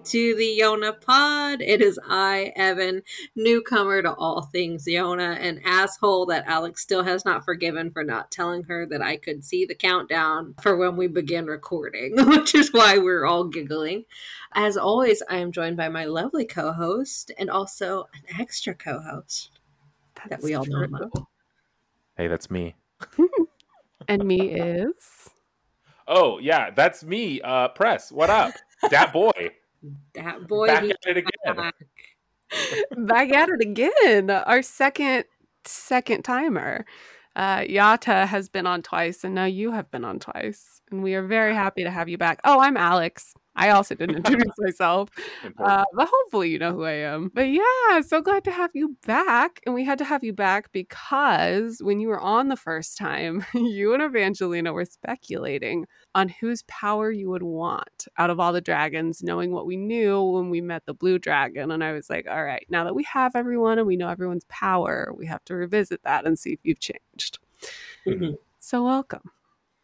back to the Yona Pod. It is I, Evan, newcomer to all things Yona, an asshole that Alex still has not forgiven for not telling her that I could see the countdown for when we begin recording, which is why we're all giggling. As always, I am joined by my lovely co host and also an extra co host that we all know about. Hey, that's me. and me is. Oh yeah, that's me. Uh, Pres. What up, that boy? That boy. Back at it again. Back. back at it again. Our second second timer. Uh, Yata has been on twice, and now you have been on twice, and we are very happy to have you back. Oh, I'm Alex. I also didn't introduce myself, uh, but hopefully you know who I am. But yeah, so glad to have you back. And we had to have you back because when you were on the first time, you and Evangelina were speculating on whose power you would want out of all the dragons, knowing what we knew when we met the blue dragon. And I was like, all right, now that we have everyone and we know everyone's power, we have to revisit that and see if you've changed. Mm-hmm. So welcome.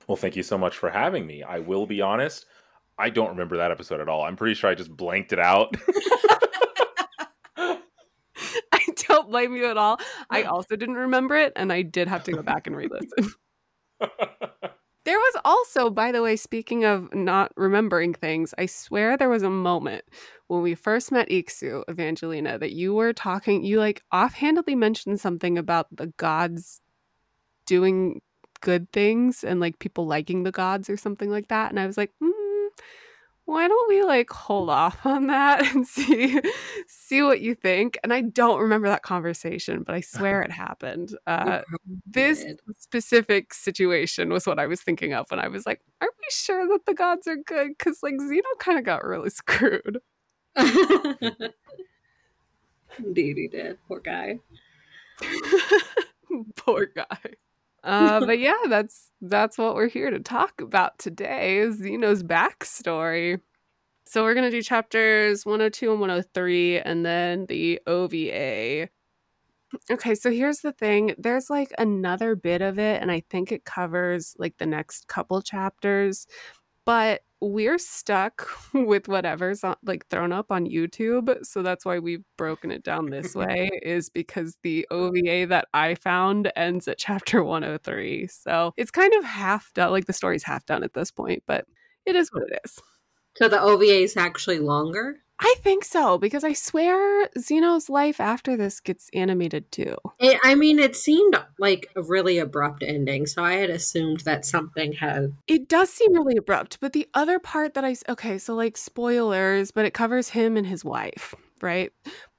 Well, thank you so much for having me. I will be honest. I don't remember that episode at all. I'm pretty sure I just blanked it out. I don't blame you at all. I also didn't remember it, and I did have to go back and re-listen. there was also, by the way, speaking of not remembering things, I swear there was a moment when we first met Iksu, Evangelina, that you were talking, you like offhandedly mentioned something about the gods doing good things and like people liking the gods or something like that. And I was like, mm, why don't we like hold off on that and see see what you think? And i don't remember that conversation but i swear it happened. Uh, this specific situation was what i was thinking of when i was like are we sure that the gods are good? Because like Zeno kind of got really screwed. Indeed he did. Poor guy. Poor guy uh, but yeah, that's that's what we're here to talk about today. Is Zeno's backstory. So we're gonna do chapters 102 and 103, and then the OVA. Okay, so here's the thing. There's like another bit of it, and I think it covers like the next couple chapters, but we're stuck with whatever's on, like thrown up on YouTube. So that's why we've broken it down this way, is because the OVA that I found ends at chapter 103. So it's kind of half done, like the story's half done at this point, but it is what it is. So the OVA is actually longer? I think so because I swear Zeno's life after this gets animated too. It, I mean, it seemed like a really abrupt ending, so I had assumed that something had. It does seem really abrupt, but the other part that I okay, so like spoilers, but it covers him and his wife, right?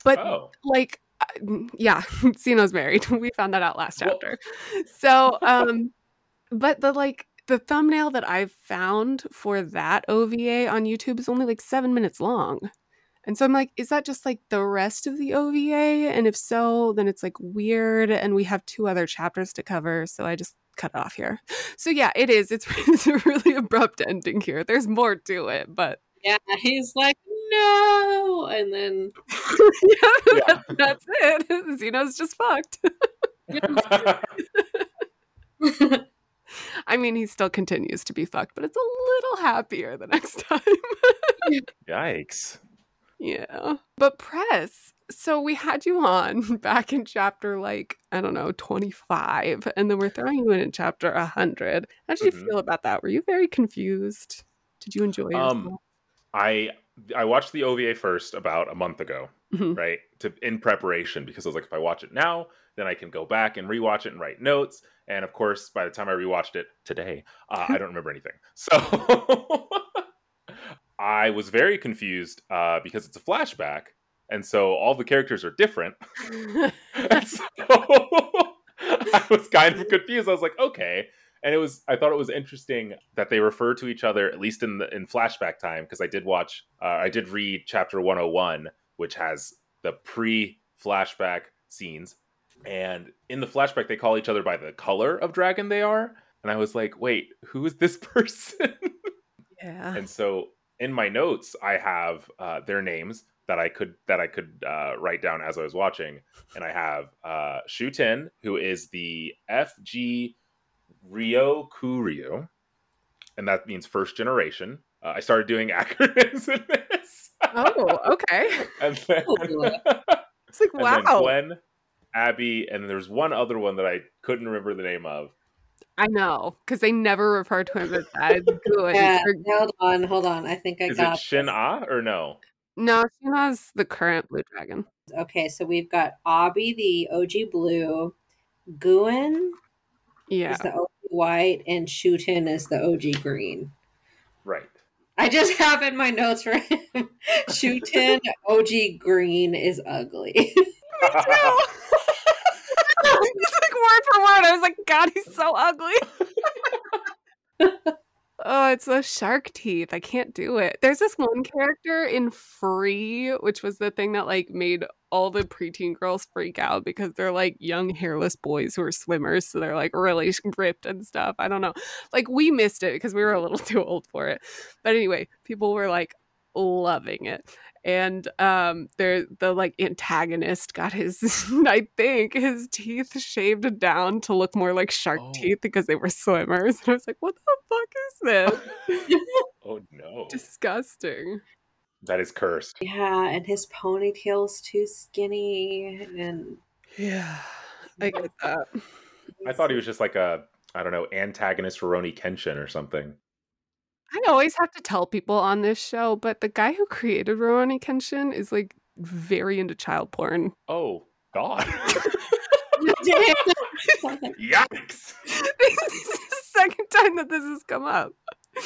But oh. like, uh, yeah, Zeno's married. We found that out last chapter. Well. So, um, but the like the thumbnail that I've found for that OVA on YouTube is only like seven minutes long. And so I'm like, is that just like the rest of the OVA? And if so, then it's like weird. And we have two other chapters to cover. So I just cut it off here. So yeah, it is. It's, it's a really abrupt ending here. There's more to it, but. Yeah, he's like, no. And then. yeah, yeah. that's it. Zeno's just fucked. I mean, he still continues to be fucked, but it's a little happier the next time. Yikes. Yeah. But Pres. So we had you on back in chapter like, I don't know, 25, and then we're throwing you in in chapter 100. How did you mm-hmm. feel about that? Were you very confused? Did you enjoy it? Um, I I watched the OVA first about a month ago, mm-hmm. right? To in preparation because I was like, if I watch it now, then I can go back and rewatch it and write notes. And of course, by the time I rewatched it today, uh, I don't remember anything. So I was very confused uh, because it's a flashback, and so all the characters are different. so I was kind of confused. I was like, okay. And it was I thought it was interesting that they refer to each other at least in the in flashback time because I did watch uh, I did read chapter 101 which has the pre-flashback scenes and in the flashback they call each other by the color of dragon they are and I was like, "Wait, who is this person?" Yeah. And so in my notes I have uh, their names that I could that I could uh, write down as I was watching, and I have uh, Shuten, who is the FG Rio Kuryu, and that means first generation. Uh, I started doing acronyms in this. oh, okay. and then, It's like wow. Guen, Abi, and there's one other one that I couldn't remember the name of. I know because they never refer to him as as good. Yeah, hold on, hold on. I think I Is got it Shin Ah or no? no, Shin Sheena's the current blue dragon. Okay, so we've got Abi, the OG blue, Guen Yeah. is the OG white, and Shuten is the OG green. Right. I just have in my notes for him. Shuten OG green is ugly. Me too. word for word. I was like, God, he's so ugly. oh, it's those shark teeth. I can't do it. There's this one character in Free, which was the thing that like made all the preteen girls freak out because they're like young hairless boys who are swimmers, so they're like really ripped and stuff. I don't know. Like we missed it because we were a little too old for it. But anyway, people were like loving it and um there the like antagonist got his i think his teeth shaved down to look more like shark Oh. teeth because they were swimmers and i was like what the fuck is this oh no. disgusting That is cursed. yeah, and his ponytail's too skinny, and yeah i get that I thought he was just like a I don't know antagonist for Rurouni Kenshin or something. I always have to tell people on this show but the guy who created Rurouni kenshin is like very into child porn Oh God. Yikes. this is the second time that this has come up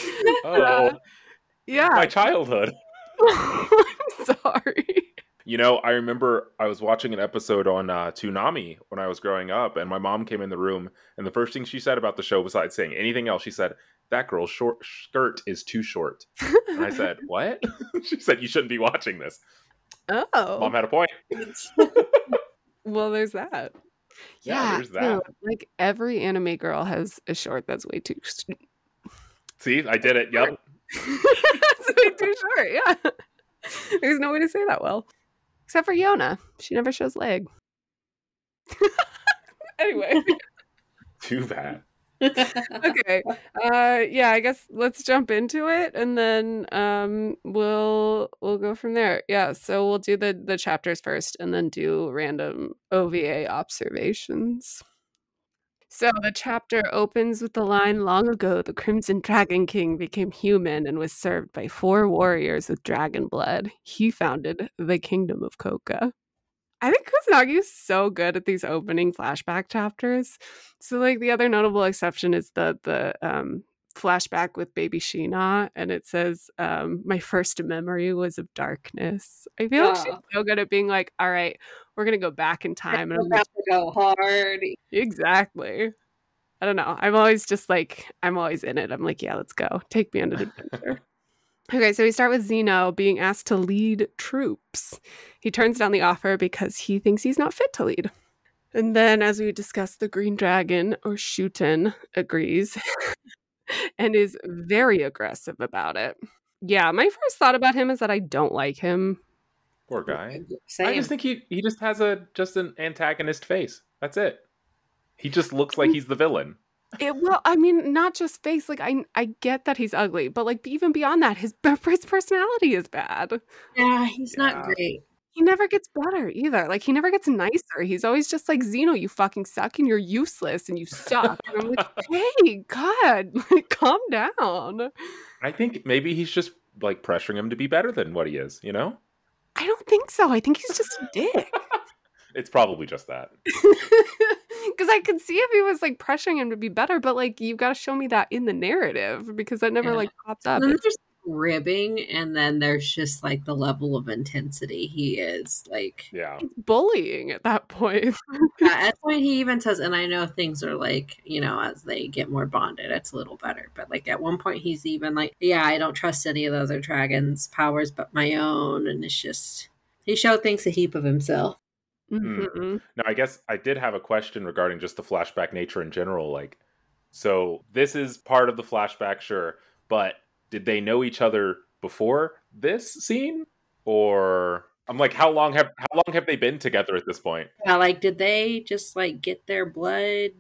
Oh, yeah my childhood. i'm sorry You know, I remember I was watching an episode on uh, Toonami when I was growing up, and my mom came in the room, and the first thing she said about the show, besides saying anything else, she said, "That girl's short skirt is too short." And I said, "What?" she said, "You shouldn't be watching this." oh Mom had a point. Well, there's that. Yeah, there's that. no, like every anime girl has a short that's way too. See, I did it. Yep. that's way too short. Yeah. There's no way to say that well, except for Yona. She never shows leg. anyway, Too bad. Okay. Uh, yeah, I guess let's jump into it, and then um, we'll we'll go from there. Yeah. So we'll do the the chapters first, and then do random OVA observations. So the chapter opens with the line Long ago, the Crimson Dragon King became human and was served by four warriors with dragon blood. He founded the Kingdom of Koka. I think Kusanagi is so good at these opening flashback chapters. So, like, the other notable exception is the, the, um, flashback with baby Shin-Ah and it says um my first memory was of darkness i feel like she's so good at being like all right we're gonna go back in time and I'm I'm about to go hard. Exactly. I don't know. I'm always just like, I'm always in it. I'm like, yeah, let's go. Take me on an adventure. Okay, so we start with Zeno being asked to lead troops. He turns down the offer because he thinks he's not fit to lead. And then, as we discussed, the Green Dragon, or Shuten, agrees and is very aggressive about it. Yeah, my first thought about him is that I don't like him. Poor guy. Same. I just think he he just has a just an antagonist face. That's it. He just looks like hmm. he's the villain. It well, I mean, not just face. Like I, I get that he's ugly, but like even beyond that, his his personality is bad. yeah, he's Yeah. not great. He never gets better either. Like he never gets nicer. He's always just like Zeno, you fucking suck and you're useless and you suck. And I'm like, hey, God, like calm down. I think maybe he's just like pressuring him to be better than what he is, you know? I don't think so. I think he's just a dick. It's probably just that. Because I could see if he was like pressuring him to be better, but like you've got to show me that in the narrative because that never Yeah. like pops up. And then there's ribbing, and then there's just like the level of intensity he is. Like Yeah. bullying at that point. at that point, he even says, and I know things are like you know as they get more bonded, it's a little better. But like at one point, he's even like, yeah, I don't trust any of the other dragons' powers but my own, and it's just he showed thinks a heap of himself. Mhm. Now, I guess I did have a question regarding just the flashback nature in general. Like, so this is part of the flashback, sure, but did they know each other before this scene, or I'm like, how long have how long have they been together at this point? Yeah, like did they just like get their blood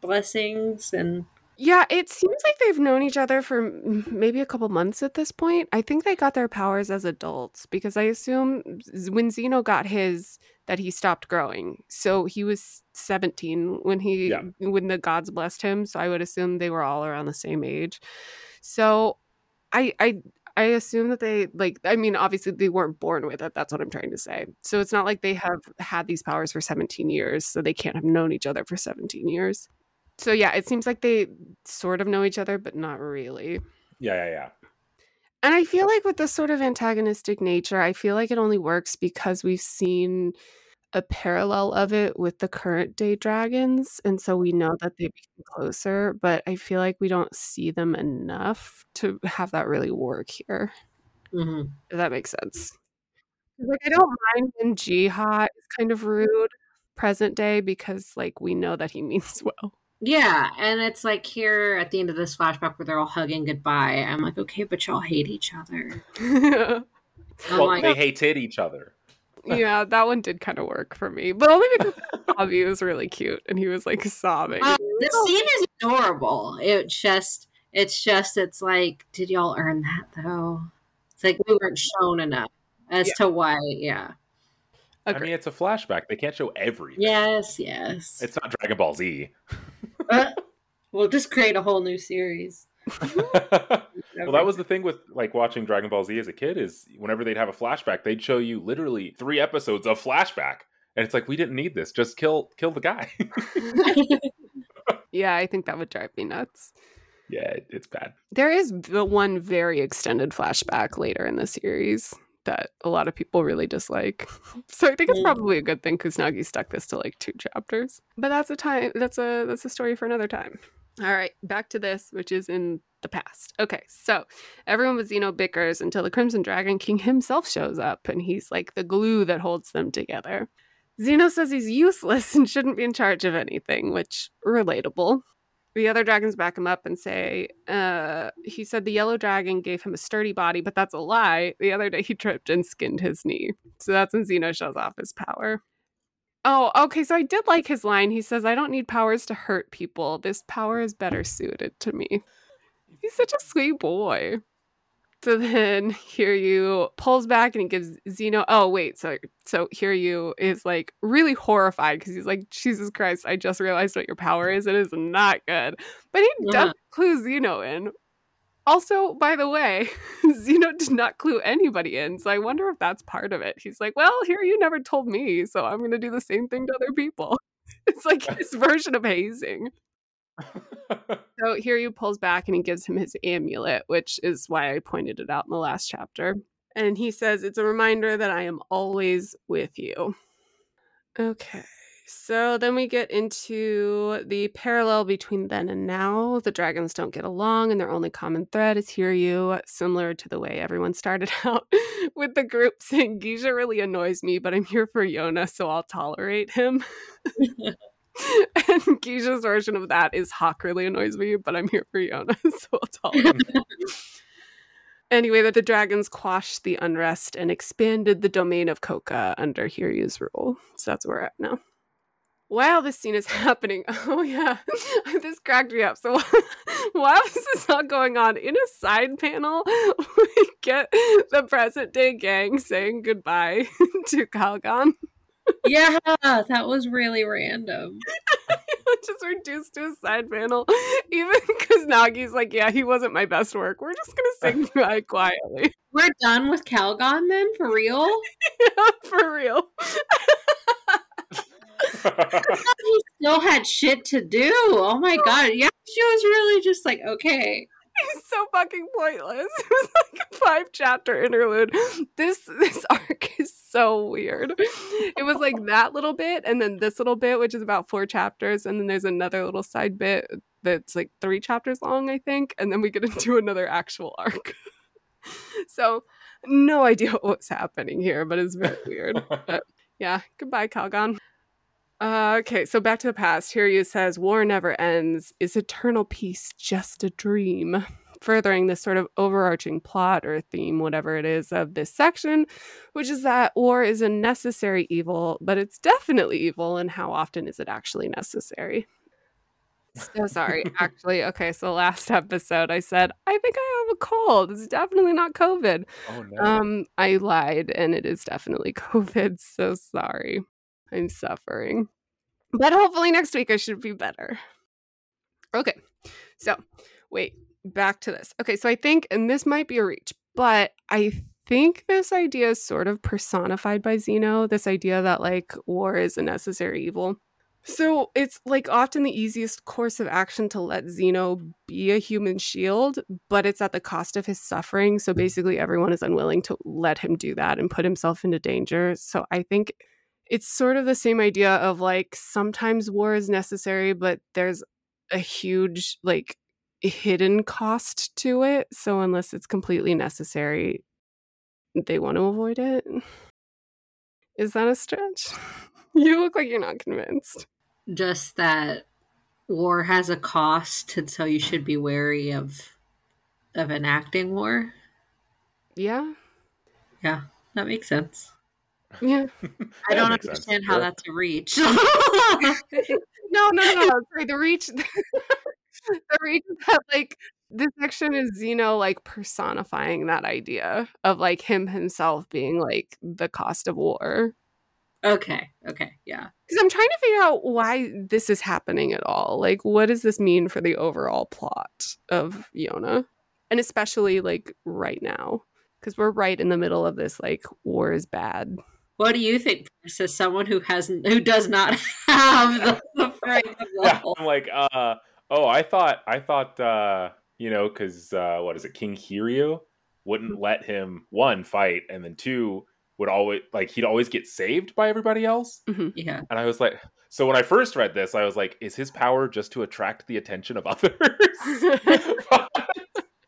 blessings and Yeah, it seems like they've known each other for maybe a couple months at this point. I think they got their powers as adults because I assume when Zeno got his that he stopped growing. So he was 17 when he yeah. when the gods blessed him, so I would assume they were all around the same age. So I I I assume that they like I mean obviously they weren't born with it that's what I'm trying to say. So it's not like they have had these powers for 17 years so they can't have known each other for 17 years. So yeah, it seems like they sort of know each other, but not really. Yeah, yeah, yeah. And I feel like with this sort of antagonistic nature, I feel like it only works because we've seen a parallel of it with the current day dragons. And so we know that they become closer, but I feel like we don't see them enough to have that really work here. Mm-hmm. If that makes sense. Like, I don't mind when Jae-ha is kind of rude present day because, like, we know that he means well. Yeah, and it's like here at the end of this flashback where they're all hugging goodbye. I'm like, okay, but y'all hate each other. well, like, they hated each other. yeah, that one did kind of work for me, but only because Bobby was really cute and he was like sobbing. Uh, the scene is adorable. It just, it's just, it's like, did y'all earn that though? It's like we weren't shown enough as yeah. to why. Yeah. I mean, it's a flashback. They can't show everything. Yes, yes. It's not Dragon Ball Z. uh, we'll just create a whole new series. well, that was the thing with like watching Dragon Ball Z as a kid is whenever they'd have a flashback, they'd show you literally three episodes of flashback, and it's like we didn't need this. Just kill kill the guy. yeah, I think that would drive me nuts. Yeah, it's bad. There is the one very extended flashback later in the series that a lot of people really dislike. So I think it's probably a good thing Kusanagi stuck this to like two chapters. But that's a time that's a that's a story for another time. All right, back to this, which is in the past. Okay, so everyone with Zeno bickers until the Crimson Dragon King himself shows up and he's like the glue that holds them together. Zeno says he's useless and shouldn't be in charge of anything, which relatable. The other dragons back him up and say, uh, he said the yellow dragon gave him a sturdy body, but that's a lie. The other day he tripped and skinned his knee. So that's when Zeno shows off his power. Oh, okay. So I did like his line. He says, I don't need powers to hurt people. This power is better suited to me. He's such a sweet boy. So then Hiryu pulls back and he gives Zeno. Oh wait, so so Hiryu is like really horrified because he's like, Jesus Christ! I just realized what your power is. It is not good. But he yeah. does clue Zeno in. Also, by the way, Zeno did not clue anybody in, so I wonder if that's part of it. He's like, "Well, Hiryu never told me, so I'm going to do the same thing to other people." It's like his version of hazing so Hiryu pulls back and he gives him his amulet, which is why I pointed it out in the last chapter. And he says, It's a reminder that I am always with you. Okay. So then we get into the parallel between then and now. The dragons don't get along, and their only common thread is Hiryu, similar to the way everyone started out with the group saying, Kija really annoys me, but I'm here for Yona, so I'll tolerate him. and Kija's version of that is Hak really annoys me, but I'm here for Yona, so I'll tolerate Anyway, that the dragons quashed the unrest and expanded the domain of Koka under Hiryu's rule. So that's where we're at now. While this scene is happening, oh yeah, this cracked me up. So while this is all going on, in a side panel, we get the present day gang saying goodbye to Calgon yeah, that was really random. just reduced to a side panel. Even Kusanagi's like, yeah, he wasn't my best work. We're just gonna sing goodbye quietly. We're done with Calgon then, for real? yeah, for real. he still had shit to do. Oh my god. Yeah, she was really just like, okay. He's so fucking pointless. It was like a five chapter interlude. This this arc is so weird. It was like that little bit, and then this little bit, which is about four chapters, and then there's another little side bit that's like three chapters long, I think, and then we get into another actual arc. so no idea what's happening here, but it's very weird. but yeah, goodbye, Calgon. Uh, okay, so back to the past. Hiryu says, War never ends. Is eternal peace just a dream? Furthering this sort of overarching plot or theme, whatever it is, of this section, which is that war is a necessary evil, but it's definitely evil, and how often is it actually necessary? So sorry. Actually, okay. So last episode, I said I think I have a cold. It's definitely not COVID. Oh no. Um, I lied, and it is definitely COVID. So sorry. I'm suffering, but hopefully next week I should be better. Okay. So wait, back to this. Okay. So I think, and this might be a reach, but I think this idea is sort of personified by Zeno. This idea that like war is a necessary evil. So it's like often the easiest course of action to let Zeno be a human shield, but it's at the cost of his suffering. So basically, everyone is unwilling to let him do that and put himself into danger. So I think it's sort of the same idea of like sometimes war is necessary, but there's a huge, like, hidden cost to it. So unless it's completely necessary, they want to avoid it. Is that a stretch? You look like you're not convinced just that war has a cost, and so you should be wary of of enacting war. Yeah. Yeah, that makes sense. Yeah. I don't understand sense. how that's a reach. no, no, no, no. Sorry, the reach the reach that like this section is Zeno like personifying that idea of like him himself being like the cost of war. Okay. Okay. Yeah. Because I'm trying to figure out why this is happening at all. Like, what does this mean for the overall plot of Yona? And especially like right now. Because we're right in the middle of this, like, war is bad. What do you think, as someone who hasn't, who does not have the, the yeah, I'm like, uh, oh, I thought, I thought, uh, you know, because uh, what is it, King Hiryu wouldn't mm-hmm. let him one fight, and then two would always like he'd always get saved by everybody else. Mm-hmm. Yeah. And I was like, so when I first read this, I was like, is his power just to attract the attention of others?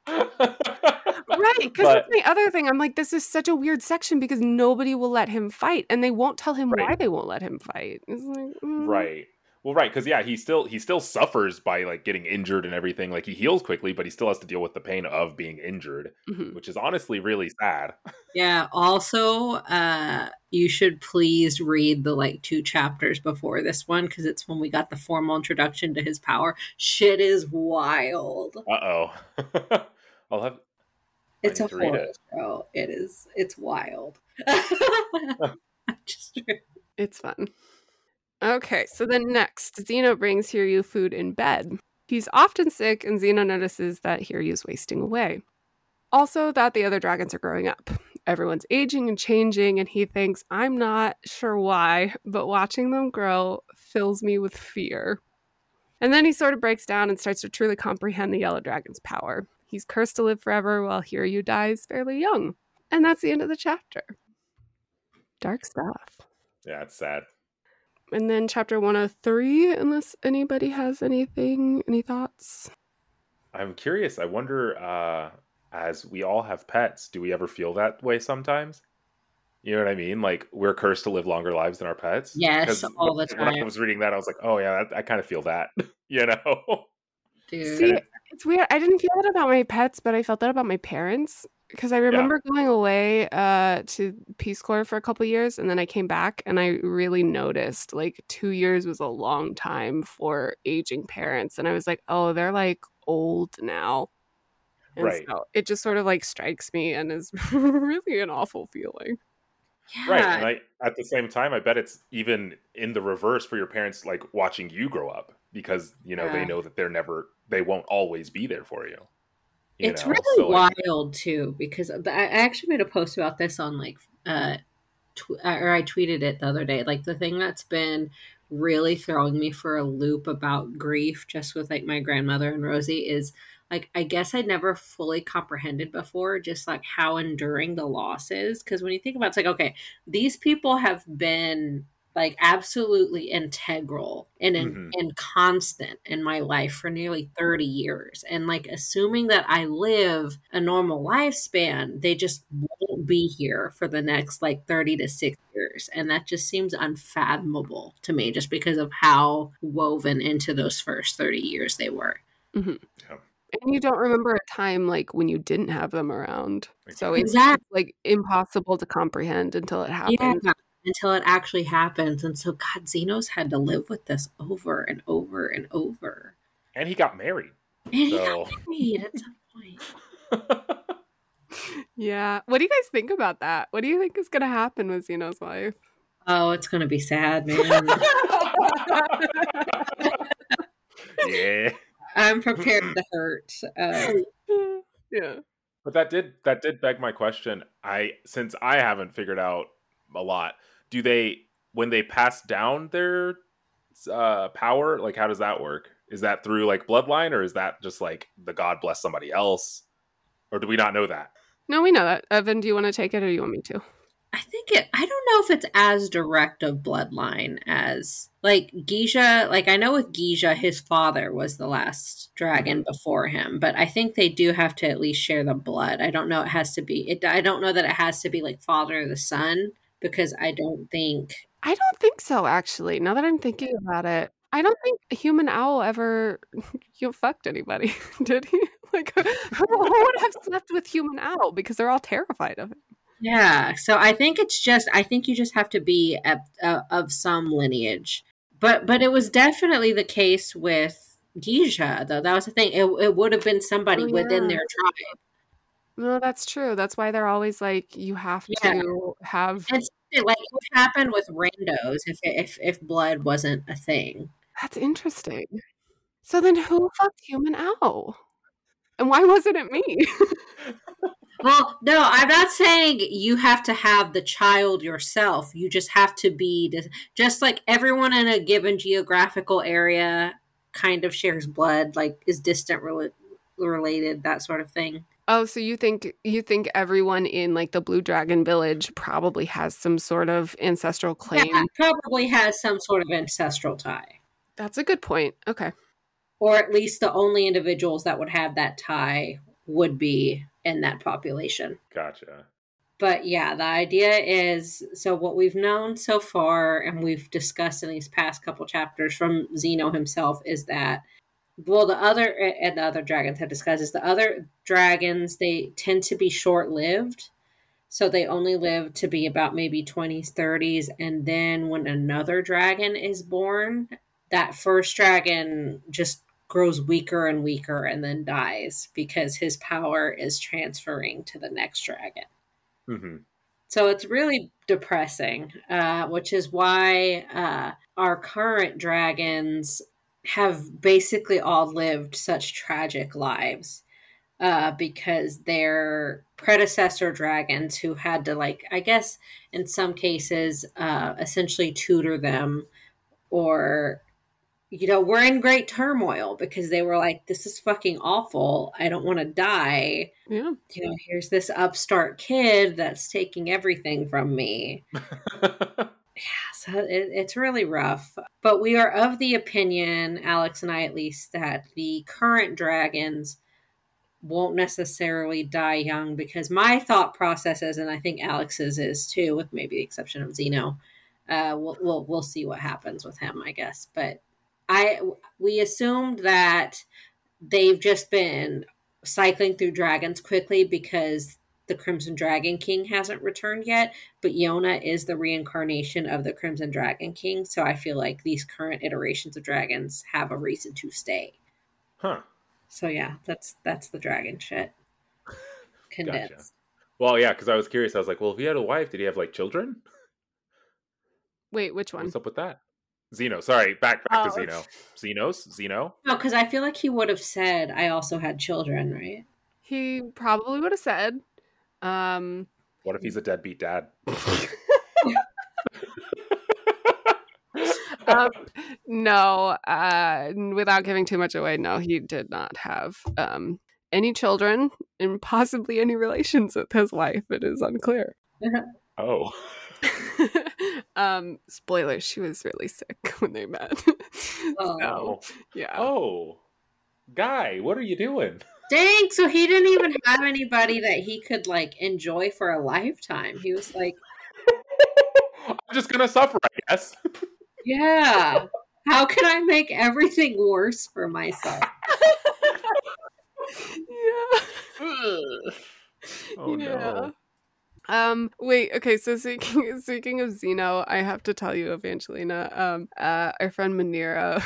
right because that's the other thing i'm like this is such a weird section because nobody will let him fight and they won't tell him right. why they won't let him fight like, mm. right well, right, because yeah, he still he still suffers by like getting injured and everything. Like he heals quickly, but he still has to deal with the pain of being injured, mm-hmm. which is honestly really sad. Yeah. Also, uh, you should please read the like two chapters before this one because it's when we got the formal introduction to his power. Shit is wild. Uh oh. I'll have. It's a horror it. show. It is. It's wild. Just. It's fun. Okay, so then next, Zeno brings Hiryu food in bed. He's often sick, and Zeno notices that Hiryu's wasting away. Also, that the other dragons are growing up. Everyone's aging and changing, and he thinks, I'm not sure why, but watching them grow fills me with fear. And then he sort of breaks down and starts to truly comprehend the Yellow Dragon's power. He's cursed to live forever while Hiryu dies fairly young. And that's the end of the chapter. Dark stuff. Yeah, it's sad. And then chapter 103 unless anybody has anything any thoughts? I'm curious. I wonder uh as we all have pets do we ever feel that way sometimes? You know what i mean? Like we're cursed to live longer lives than our pets? Yes all the time when i was reading that i was like oh yeah i, I kind of feel that. You know? Dude. See, it's weird i didn't feel that about my pets but i felt that about my parents because I remember yeah. going away uh, to Peace Corps for a couple years, and then I came back, and I really noticed like two years was a long time for aging parents, and I was like, oh, they're like old now, and right? So it just sort of like strikes me, and is really an awful feeling. Yeah. Right, and I at the same time, I bet it's even in the reverse for your parents, like watching you grow up because you know yeah. they know that they're never, they won't always be there for you it's know? really so, wild too because I actually made a post about this on like uh, tw- or I tweeted it the other day. Like the thing that's been really throwing me for a loop about grief, just with like my grandmother and Rosie, is like I guess I'd never fully comprehended before just like how enduring the loss is. Because when you think about it, it's like okay, these people have been like absolutely integral and mm-hmm. and constant in my life for nearly 30 years and like assuming that i live a normal lifespan they just won't be here for the next like 30 to 6 years and that just seems unfathomable to me just because of how woven into those first 30 years they were mm-hmm. yeah. And you don't remember a time like when you didn't have them around. So it's exactly. like impossible to comprehend until it happens. Yeah until it actually happens. And so, God, Zeno's had to live with this over and over and over. and he got married. And he got married at some point. Yeah. What do you guys think about that? What do you think is going to happen with Zeno's wife? Oh, it's gonna be sad, man. yeah. I'm prepared to hurt. Uh, yeah. But that did that did beg my question. I since I haven't figured out a lot, do they when they pass down their uh power, like how does that work? Is that through like bloodline or is that just like the god bless somebody else? Or do we not know that? No, we know that. Evan, do you want to take it or do you want me to? I think it. I don't know if it's as direct of bloodline as like Kija. Like I know with Kija, his father was the last dragon before him, but I think they do have to at least share the blood. I don't know. It has to be. It. I don't know that it has to be like father or the son because I don't think. I don't think so, actually. Now that I'm thinking about it, I don't think a human owl ever you know, fucked anybody, did he? Like, who, would have slept with human owl? Because they're all terrified of it. Yeah. So I think it's just. I think you just have to be at, uh, of some lineage. But but it was definitely the case with Kija though. That was the thing. It it would have been somebody Oh, within their tribe. No, that's true. That's why they're always like, you have Yeah. to have. It's like it would happen with randos if if if blood wasn't a thing. That's interesting. So then who fucked human owl? And why wasn't it me? Well, no, I'm not saying you have to have the child yourself. You just have to be just like everyone in a given geographical area kind of shares blood, like is distant rela- related, that sort of thing. Oh, so you think you think everyone in like the Blue Dragon Village probably has some sort of ancestral claim? Yeah, probably has some sort of ancestral tie. That's a good point. Okay. Or at least the only individuals that would have that tie would be in that population. Gotcha. But yeah, the idea is so what we've known so far and we've discussed in these past couple chapters from Zeno himself is that well the other and the other dragons have disguises the other dragons they tend to be short-lived. So they only live to be about maybe 20s, 30s and then when another dragon is born, that first dragon just grows weaker and weaker and then dies because his power is transferring to the next dragon. hmm So it's really depressing, uh, which is why uh, our current dragons have basically all lived such tragic lives uh, because their predecessor dragons, who had to, like, I guess in some cases, uh, essentially tutor them or you know, we're in great turmoil because they were like, this is fucking awful. I don't want to die. Yeah. You know, here's this upstart kid that's taking everything from me. Yeah, so it, it's really rough. But we are of the opinion, Alex and I at least, that the current dragons won't necessarily die young because my thought process is, and I think Alex's is too, with maybe the exception of Zeno. Uh, we'll, we'll we'll see what happens with him, I guess. But I we assumed that they've just been cycling through dragons quickly because the Crimson Dragon King hasn't returned yet, but Yona is the reincarnation of the Crimson Dragon King, so I feel like these current iterations of dragons have a reason to stay. Huh. So yeah, that's that's the dragon shit. Condensed. Well, yeah, because I was curious. I was like, well, if he had a wife, did he have like children? Wait, which one? What's up with that? Zeno. Sorry, back back Oh. to Zeno. Xenos? Zeno? No, because I feel like he would have said I also had children, right? He probably would have said. Um What if he's a deadbeat dad? um, no, uh, without giving too much away, no, he did not have um, any children and possibly any relations with his wife. It is unclear. oh. um, spoilers: she was really sick when they met. Oh. so, yeah. Oh. Guy, what are you doing? Dang, so he didn't even have anybody that he could like enjoy for a lifetime. He was like, I'm just gonna suffer, I guess. Yeah. How can I make everything worse for myself? yeah. Oh yeah. no. Um, wait, okay, so speaking speaking of Zeno, I have to tell you, Evangelina, um, uh, our friend Manira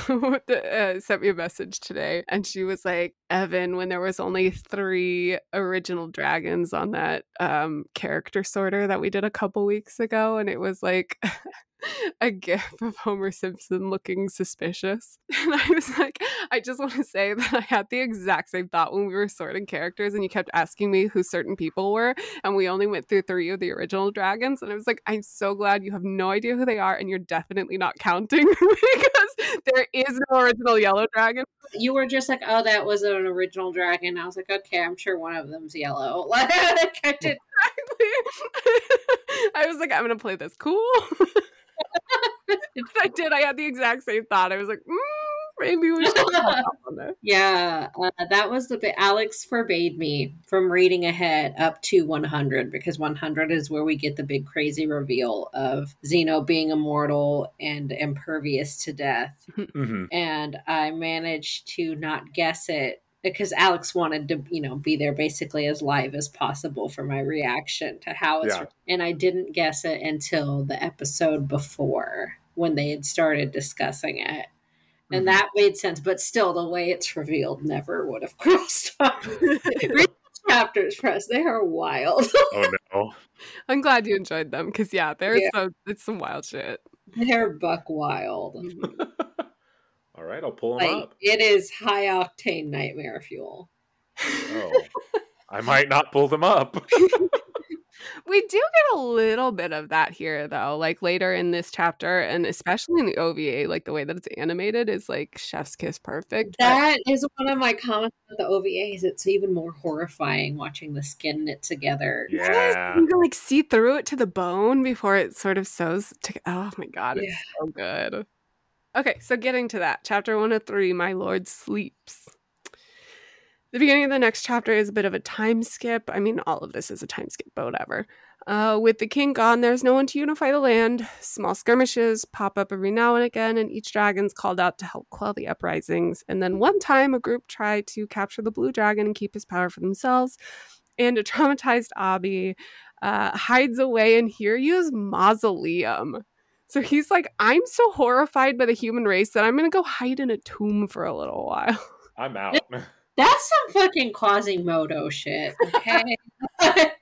uh, sent me a message today, and she was like, Evan, when there was only three original dragons on that um character sorter that we did a couple weeks ago, and it was like a gif of Homer Simpson looking suspicious. And I was like, I just want to say that I had the exact same thought when we were sorting characters and you kept asking me who certain people were. And we only went through three of the original dragons. And I was like, I'm so glad you have no idea who they are and you're definitely not counting because there is no original yellow dragon. You were just like, oh, that was an original dragon. I was like, okay, I'm sure one of them's yellow. Like, I did. I was like, I'm going to play this cool. I did. I had the exact same thought. I was like, mm, maybe we should. yeah, uh, that was the bit. Alex forbade me from reading ahead up to 100 because 100 is where we get the big crazy reveal of Zeno being immortal and impervious to death. Mm-hmm. And I managed to not guess it because Alex wanted to, you know, be there basically as live as possible for my reaction to how it's. Yeah. And I didn't guess it until the episode before when they had started discussing it. And mm-hmm. that made sense, but still, the way it's revealed never would have crossed up. chapters, Pres. They are wild. oh no! I'm glad you enjoyed them because yeah, there's yeah. some it's some wild shit. They're buck wild. All right, I'll pull them like, up. It is high octane nightmare fuel. Oh, I might not pull them up. we do get a little bit of that here, though. Like later in this chapter, and especially in the OVA, like the way that it's animated is like chef's kiss perfect. That but... is one of my comments about the OVAs. It's even more horrifying watching the skin knit together. Yeah, you can like see through it to the bone before it sort of sews. To... Oh my god, it's yeah. so good. Okay, so getting to that, chapter 103 My Lord Sleeps. The beginning of the next chapter is a bit of a time skip. I mean, all of this is a time skip, but whatever. Uh, with the king gone, there's no one to unify the land. Small skirmishes pop up every now and again, and each dragon's called out to help quell the uprisings. And then one time, a group tried to capture the blue dragon and keep his power for themselves. And a traumatized Abi uh, hides away in Hiryu's mausoleum. So he's like, I'm so horrified by the human race that I'm going to go hide in a tomb for a little while. I'm out. That's some fucking Quasimodo shit, okay? yeah.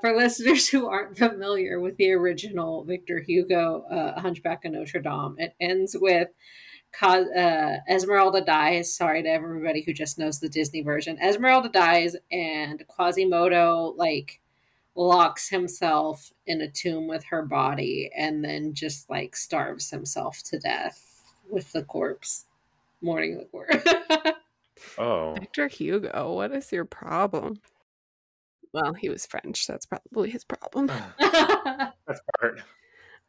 For listeners who aren't familiar with the original Victor Hugo uh, Hunchback of Notre Dame, it ends with uh, Esmeralda dies. Sorry to everybody who just knows the Disney version. Esmeralda dies, and Quasimodo like locks himself in a tomb with her body and then just like starves himself to death with the corpse. Mourning the corpse oh. Victor hugo what is your problem? Well he was french that's probably his problem. Ah. That's part.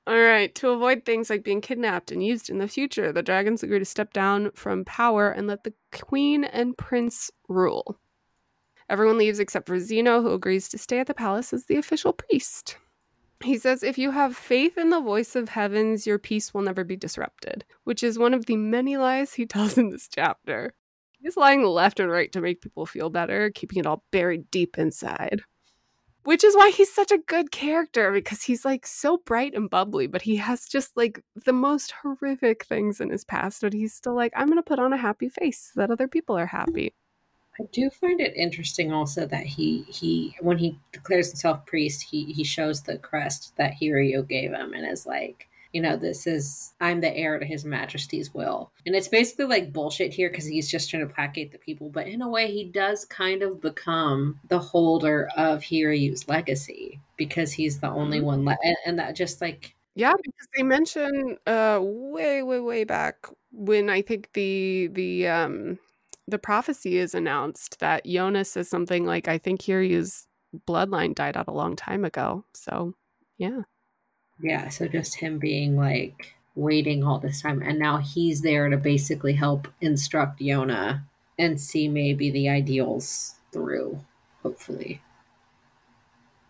All right. To avoid things like being kidnapped and used in the future, the dragons agree to step down from power and let the queen and prince rule. Everyone leaves except for Zeno, who agrees to stay at the palace as the official priest. He says, If you have faith in the voice of heavens, your peace will never be disrupted, which is one of the many lies he tells in this chapter. He's lying left and right to make people feel better, keeping it all buried deep inside. Which is why he's such a good character because he's like so bright and bubbly, but he has just like the most horrific things in his past. But he's still like, I'm to put on a happy face so that other people are happy. I do find it interesting also that he he when he declares himself priest, he he shows the crest that Hiryu gave him and is like, you know, this is I'm the heir to his majesty's will. And it's basically like bullshit here because he's just trying to placate the people, but in a way he does kind of become the holder of Hiryu's legacy because he's the only one le- and, and that just like yeah, because they mention uh way, way, way back when I think the the um the prophecy is announced that Yona says something like, I think Hiryu's bloodline died out a long time ago. So, yeah. Yeah. So just him being like waiting all this time. And now he's there to basically help instruct Yona and see maybe the ideals through, hopefully.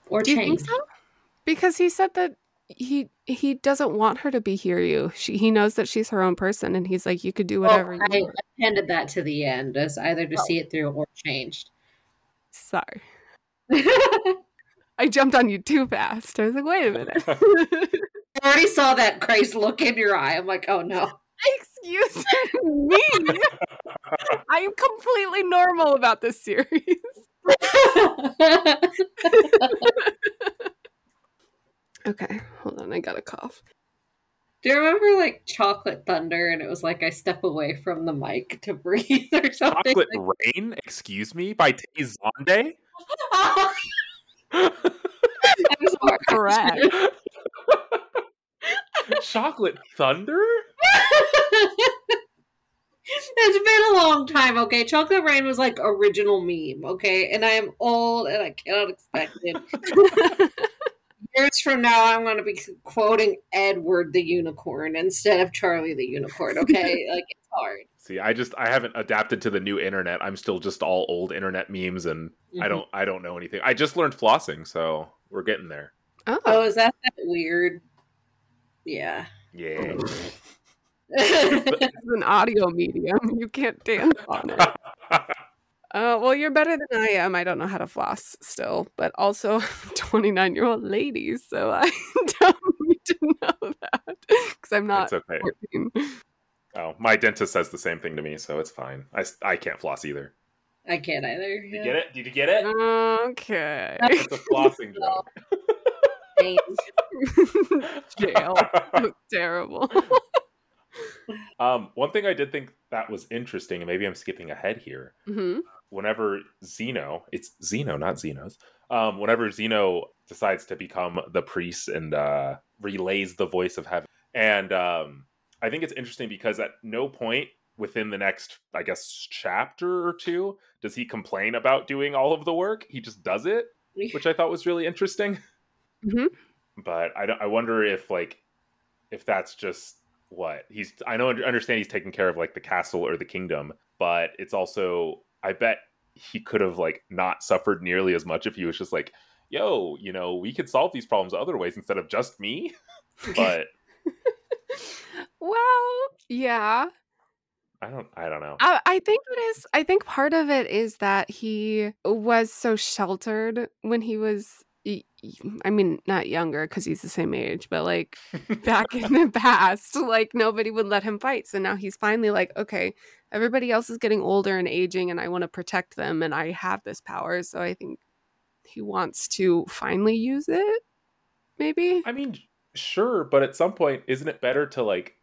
Or Do change. So? Because he said that he he doesn't want her to be Hiryu. She, he knows that she's her own person, and he's like, you could do whatever. Well, I appended that to the end as either to oh. see it through or changed. Sorry. I jumped on you too fast. I was like, wait a minute. I already saw that crazed look in your eye. I'm like, oh no. Excuse me. I am completely normal about this series. Okay, hold on. I got a cough. Do you remember like Chocolate Thunder and it was like I step away from the mic to breathe or something? Chocolate Like- Rain, excuse me, by Tay Zonday. I'm sorry. Correct. Chocolate Thunder? It's been a long time, okay? Chocolate Rain was like original meme, okay? And I am old and I cannot expect it. Years from now, I'm going to be quoting Edward the Unicorn instead of Charlie the Unicorn, okay? like, it's hard. See, I just I haven't adapted to the new internet. I'm still just all old internet memes and Mm-hmm. I don't I don't know anything. I just learned flossing, so we're getting there. Oh, Oh, is that that weird? Yeah. Yeah. it's an audio medium. You can't dance on it. Uh, well, you're better than I am. I don't know how to floss still, but also 29 year old lady, so I don't need to know that because I'm not it's okay. 14. Oh, my dentist says the same thing to me, so it's fine. I, I can't floss either. I can't either. Did you get it? Did you get it? Okay. It's a flossing joke. Jail. Terrible. um, one thing I did think that was interesting, and maybe I'm skipping ahead here. hmm Whenever Zeno, it's Zeno, not Zeno's. Um, whenever Zeno decides to become the priest and uh, relays the voice of heaven, and um, I think it's interesting because at no point within the next, I guess, chapter or two does he complain about doing all of the work. He just does it, which I thought was really interesting. Mhm. But I, I wonder if like if that's just what he's. I know understand he's taking care of like the castle or the kingdom, but it's also I bet he could have like not suffered nearly as much if he was just like, "Yo, you know, we could solve these problems other ways instead of just me." But Well, yeah. I don't. I don't know. I, I think it is. I think part of it is that he was so sheltered when he was. I mean, not younger because he's the same age, but like back in the past, like nobody would let him fight. So now he's finally like, okay, everybody else is getting older and aging, and I want to protect them, and I have this power. So I think he wants to finally use it. Maybe. I mean, sure, but at some point, isn't it better to like,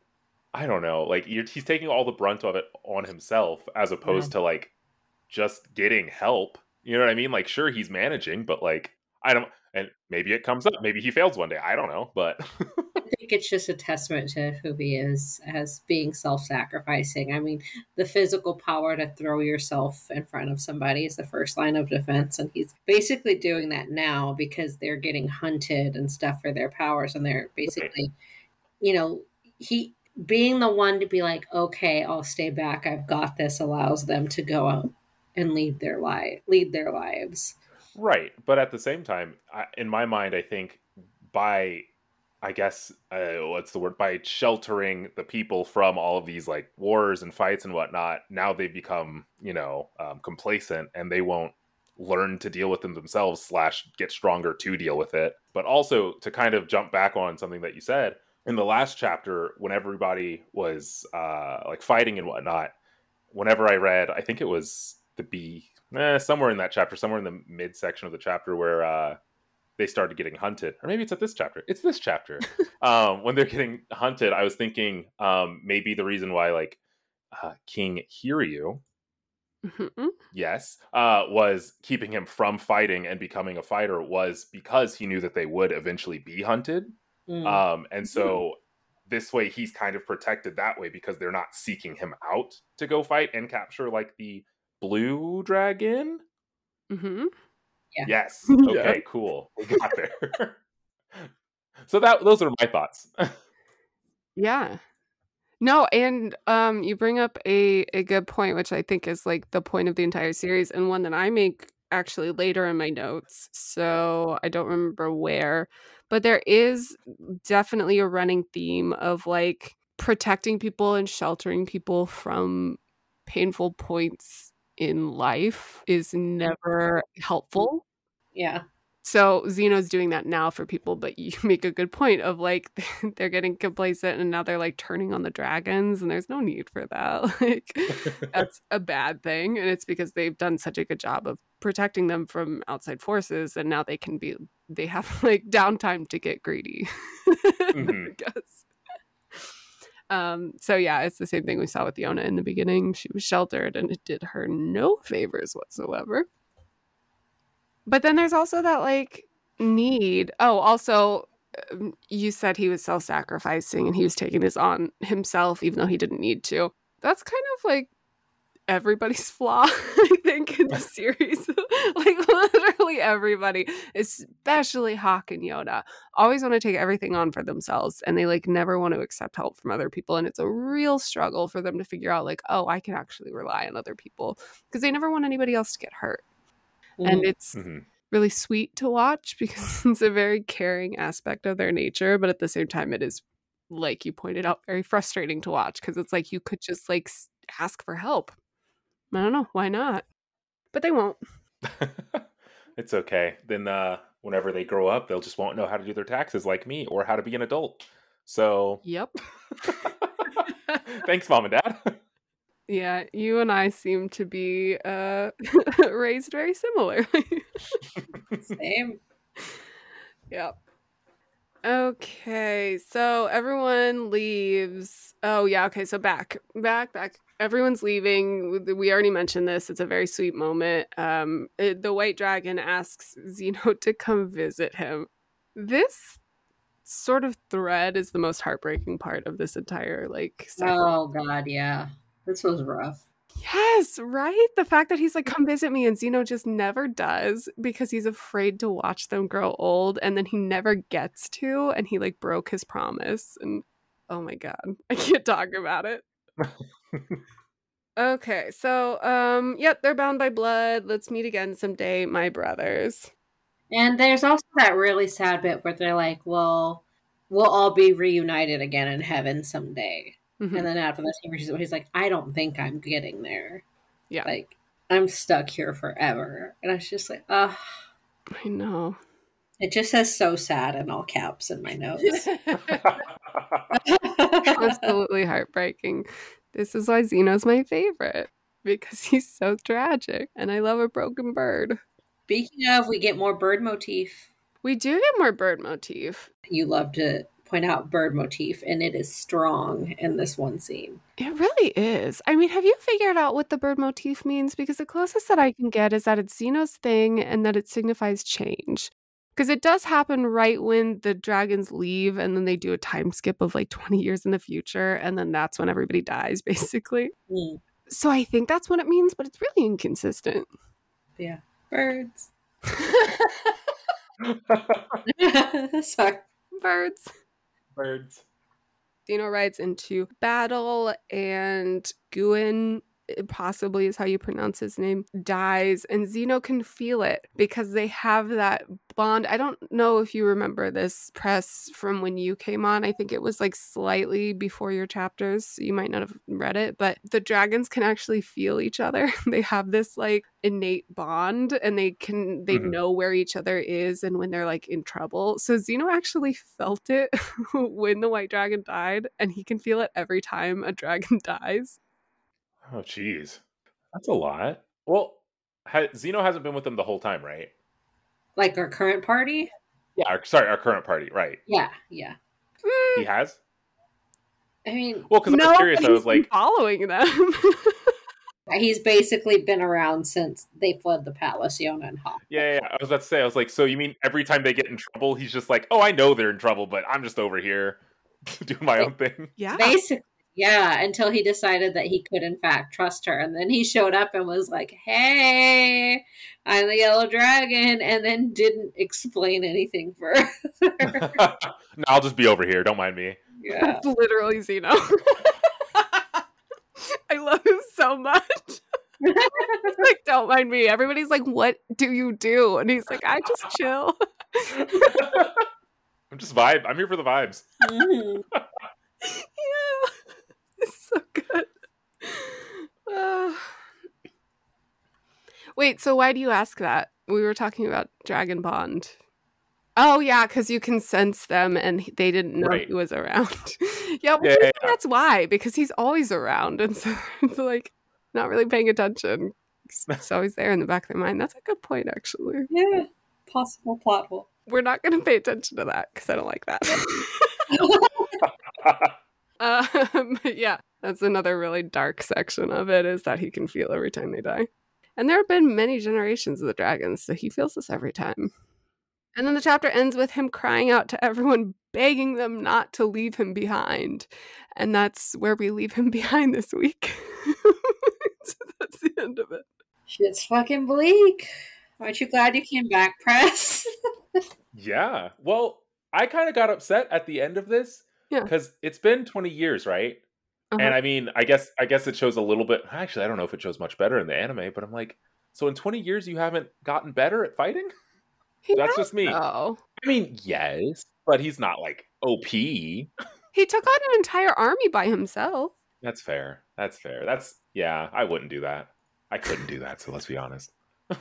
I don't know, like you're, he's taking all the brunt of it on himself as opposed to like just getting help. You know what I mean? Like, sure, he's managing, but like, I don't, and maybe it comes up. Maybe he fails one day. I don't know, but I think it's just a testament to who he is as being self-sacrificing. I mean, the physical power to throw yourself in front of somebody is the first line of defense, and he's basically doing that now because they're getting hunted and stuff for their powers, and they're basically, you know, he being the one to be like, okay, I'll stay back. I've got this. Allows them to go out and lead their life, lead their lives. Right, but at the same time, I, in my mind, I think by, I guess, uh, what's the word? By sheltering the people from all of these like wars and fights and whatnot, now they've become, you know, um, complacent and they won't learn to deal with them themselves slash get stronger to deal with it. But also to kind of jump back on something that you said in the last chapter, when everybody was uh, like fighting and whatnot, whenever I read, I think it was the B eh, somewhere in that chapter, somewhere in the mid section of the chapter where uh, they started getting hunted, or maybe it's at this chapter. It's this chapter um, when they're getting hunted. I was thinking um, maybe the reason why like uh, King Hiryu, Mhm. yes, uh, was keeping him from fighting and becoming a fighter was because he knew that they would eventually be hunted, Mm. um, and so. This way, he's kind of protected that way because they're not seeking him out to go fight and capture like the blue dragon. Mm-hmm. Yeah. Yes. Yeah. Okay, cool. We got there. so that those are my thoughts. Yeah. No, and um you bring up a a good point which I think is like the point of the entire series and one that I make actually later in my notes. So I don't remember where, but there is definitely a running theme of like protecting people and sheltering people from painful points in life is never helpful. Yeah. So Zeno's doing that now for people, but you make a good point of like they're getting complacent and now they're like turning on the dragons and there's no need for that. Like that's a bad thing and it's because they've done such a good job of protecting them from outside forces and now they can be they have like downtime to get greedy. Mhm. Because um so yeah, it's the same thing we saw with Yona in the beginning. She was sheltered and it did her no favors whatsoever. But then there's also that like need. Oh, also um, you said he was self-sacrificing and he was taking this on himself even though he didn't need to. That's kind of like everybody's flaw, I think, in the series. like literally everybody, especially Hak and Yona, always want to take everything on for themselves and they like never want to accept help from other people. And it's a real struggle for them to figure out, like, oh, I can actually rely on other people because they never want anybody else to get hurt. And Mhm. it's Mhm. really sweet to watch because it's a very caring aspect of their nature, but at the same time, it is like you pointed out, very frustrating to watch because it's like you could just like ask for help. I don't know why not, but they won't. it's okay. Then uh, whenever they grow up, they'll just won't know how to do their taxes like me or how to be an adult. So Yep. thanks, mom and dad. Yeah, you and I seem to be uh, raised very similarly. Same. Yep. Okay, so everyone leaves. Oh yeah, okay, so back, back, back. Everyone's leaving. We already mentioned this. It's a very sweet moment. Um, it- the white dragon asks Zeno to come visit him. This sort of thread is the most heartbreaking part of this entire like. Oh god, yeah. This was rough. Yes, right? The fact that he's like, come visit me, and Zeno just never does because he's afraid to watch them grow old, and then he never gets to, and he like broke his promise. And oh my god, I can't talk about it. Okay, so um, yep, they're bound by blood. Let's meet again someday, my brothers. And there's also that really sad bit where they're like, well, we'll all be reunited again in heaven someday. Mhm. And then after the scene, he's, he's like, I don't think I'm getting there. Yeah. Like, I'm stuck here forever. And I was just like, ugh. I know. It just says so sad in all caps in my notes. Absolutely heartbreaking. This is why Zeno's my favorite because he's so tragic, and I love a broken bird. Speaking of, we get more bird motif. We do get more bird motif. You love to point out bird motif, and it is strong in this one scene. It really is. I mean, have you figured out what the bird motif means? Because the closest that I can get is that it's Zeno's thing and that it signifies change. Because it does happen right when the dragons leave and then they do a time skip of like 20 years in the future. And then that's when everybody dies, basically. Mm, So I think that's what it means, but it's really inconsistent. yeah, birds. Sorry. Birds. Birds. Zeno rides into battle, and Guen, possibly is how you pronounce his name, dies, and Zeno can feel it because they have that bond. I don't know if you remember this Pres from when you came on. I think it was like slightly before your chapters. So you might not have read it, but the dragons can actually feel each other. they have this like innate bond and they can they Mhm. know where each other is and when they're like in trouble. So Zeno actually felt it when the white dragon died and he can feel it every time a dragon dies. Oh, jeez. That's a lot. Well, ha- Zeno hasn't been with them the whole time, right? Like our current party? Yeah. Our, sorry, our current party, right? Yeah, yeah. He has. I mean, Well, because I no, was curious. but I was like, following them. he's basically been around since they fled the palace, Yona and Hak. yeah, yeah, yeah. I was about to say, I was like, so you mean every time they get in trouble, he's just like, oh, I know they're in trouble, but I'm just over here doing my own thing. yeah. Basically, yeah, until he decided that he could, in fact, trust her. And then he showed up and was like, hey, I'm the yellow dragon, and then didn't explain anything further. no, I'll just be over here. Don't mind me. yeah. That's literally Zeno. I love him so much. He's like, don't mind me. Everybody's like, what do you do? And he's like, I just chill. I'm just vibe. I'm here for the vibes. Mhm. yeah. It's so good. Uh, Wait, so why do you ask that? We were talking about Dragon Bond. Oh yeah, because you can sense them, and they didn't know Right. he was around. yeah, well, Yeah, yeah, that's why because he's always around, and so it's like not really paying attention. He's he's always there in the back of their mind. That's a good point, actually. Yeah, possible plot hole. We're not going to pay attention to that because I don't like that. Um, but yeah, that's another really dark section of it is that he can feel every time they die. And there have been many generations of the dragons, so he feels this every time. And then the chapter ends with him crying out to everyone, begging them not to leave him behind. And that's where we leave him behind this week. so that's the end of it. Shit's fucking bleak. Aren't you glad you came back, Pres? yeah. Well, I kind of got upset at the end of this Yeah. because it's been 20 years, right? Uh-huh. And I mean, I guess I guess it shows a little bit. Actually, I don't know if it shows much better in the anime, but I'm like, so in 20 years you haven't gotten better at fighting? He That's just me. though. I mean, yes, but he's not like OP. He took on an entire army by himself. That's fair. That's fair. That's yeah. I wouldn't do that. I couldn't do that. So let's be honest.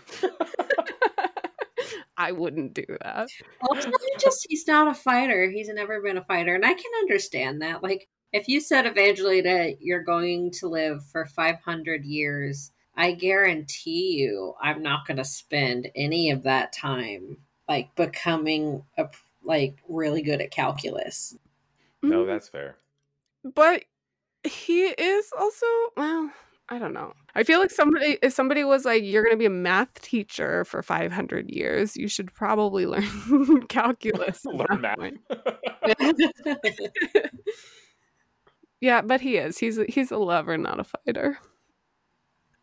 I wouldn't do that. Also, he just he's not a fighter. He's never been a fighter, and I can understand that. Like, if you said Evangelina, you're going to live for 500 years, I guarantee you, I'm not going to spend any of that time like becoming a like really good at calculus. No, Mm, that's fair. but he is also well. I don't know. I feel like somebody, if somebody was like, "You're going to be a math teacher for 500 years," you should probably learn calculus. Learn that math. Yeah, but he is. He's a, he's a lover, not a fighter.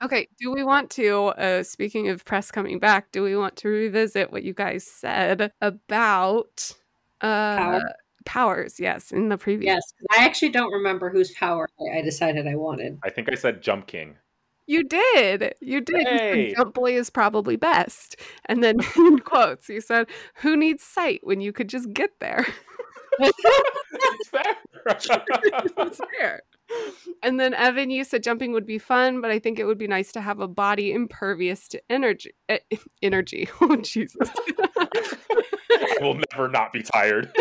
Okay, do we want to uh speaking of Pres coming back, do we want to revisit what you guys said about uh Power? powers, yes, in the previous. yes, I actually don't remember whose power I I decided I wanted. I think I said Jump King. You did. You did. You said, Hey. Jump Boy is probably best. And then in quotes, you said, Who needs sight when you could just get there? It's fair. That's fair. And then Evan, you said jumping would be fun, but I think it would be nice to have a body impervious to energy. eh, energy. Oh Jesus. I will never not be tired.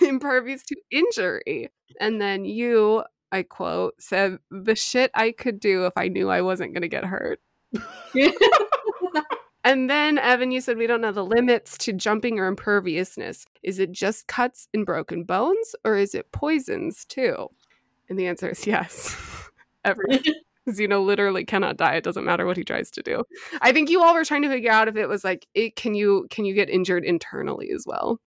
impervious to injury. And then you, I quote, said the shit I could do if I knew I wasn't going to get hurt. And then Evan, you said we don't know the limits to jumping or imperviousness. Is it just cuts and broken bones, or is it poisons too? And the answer is yes. Every Zeno literally cannot die. It doesn't matter what he tries to do. I think you all were trying to figure out if it was like, it, can you can you get injured internally as well?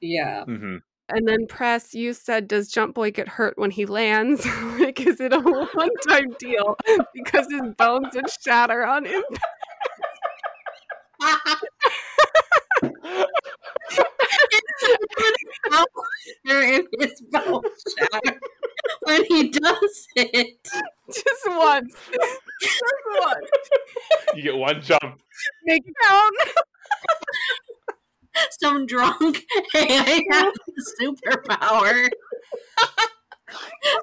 yeah. hmm And then Pres, you said, does Jump Boy get hurt when he lands? like, is it a one-time deal because his bones would shatter on impact? Or if his bone shatter when he does it. Just once. Just once. You get one jump. Make it count. Some drunk, hey, I have a superpower.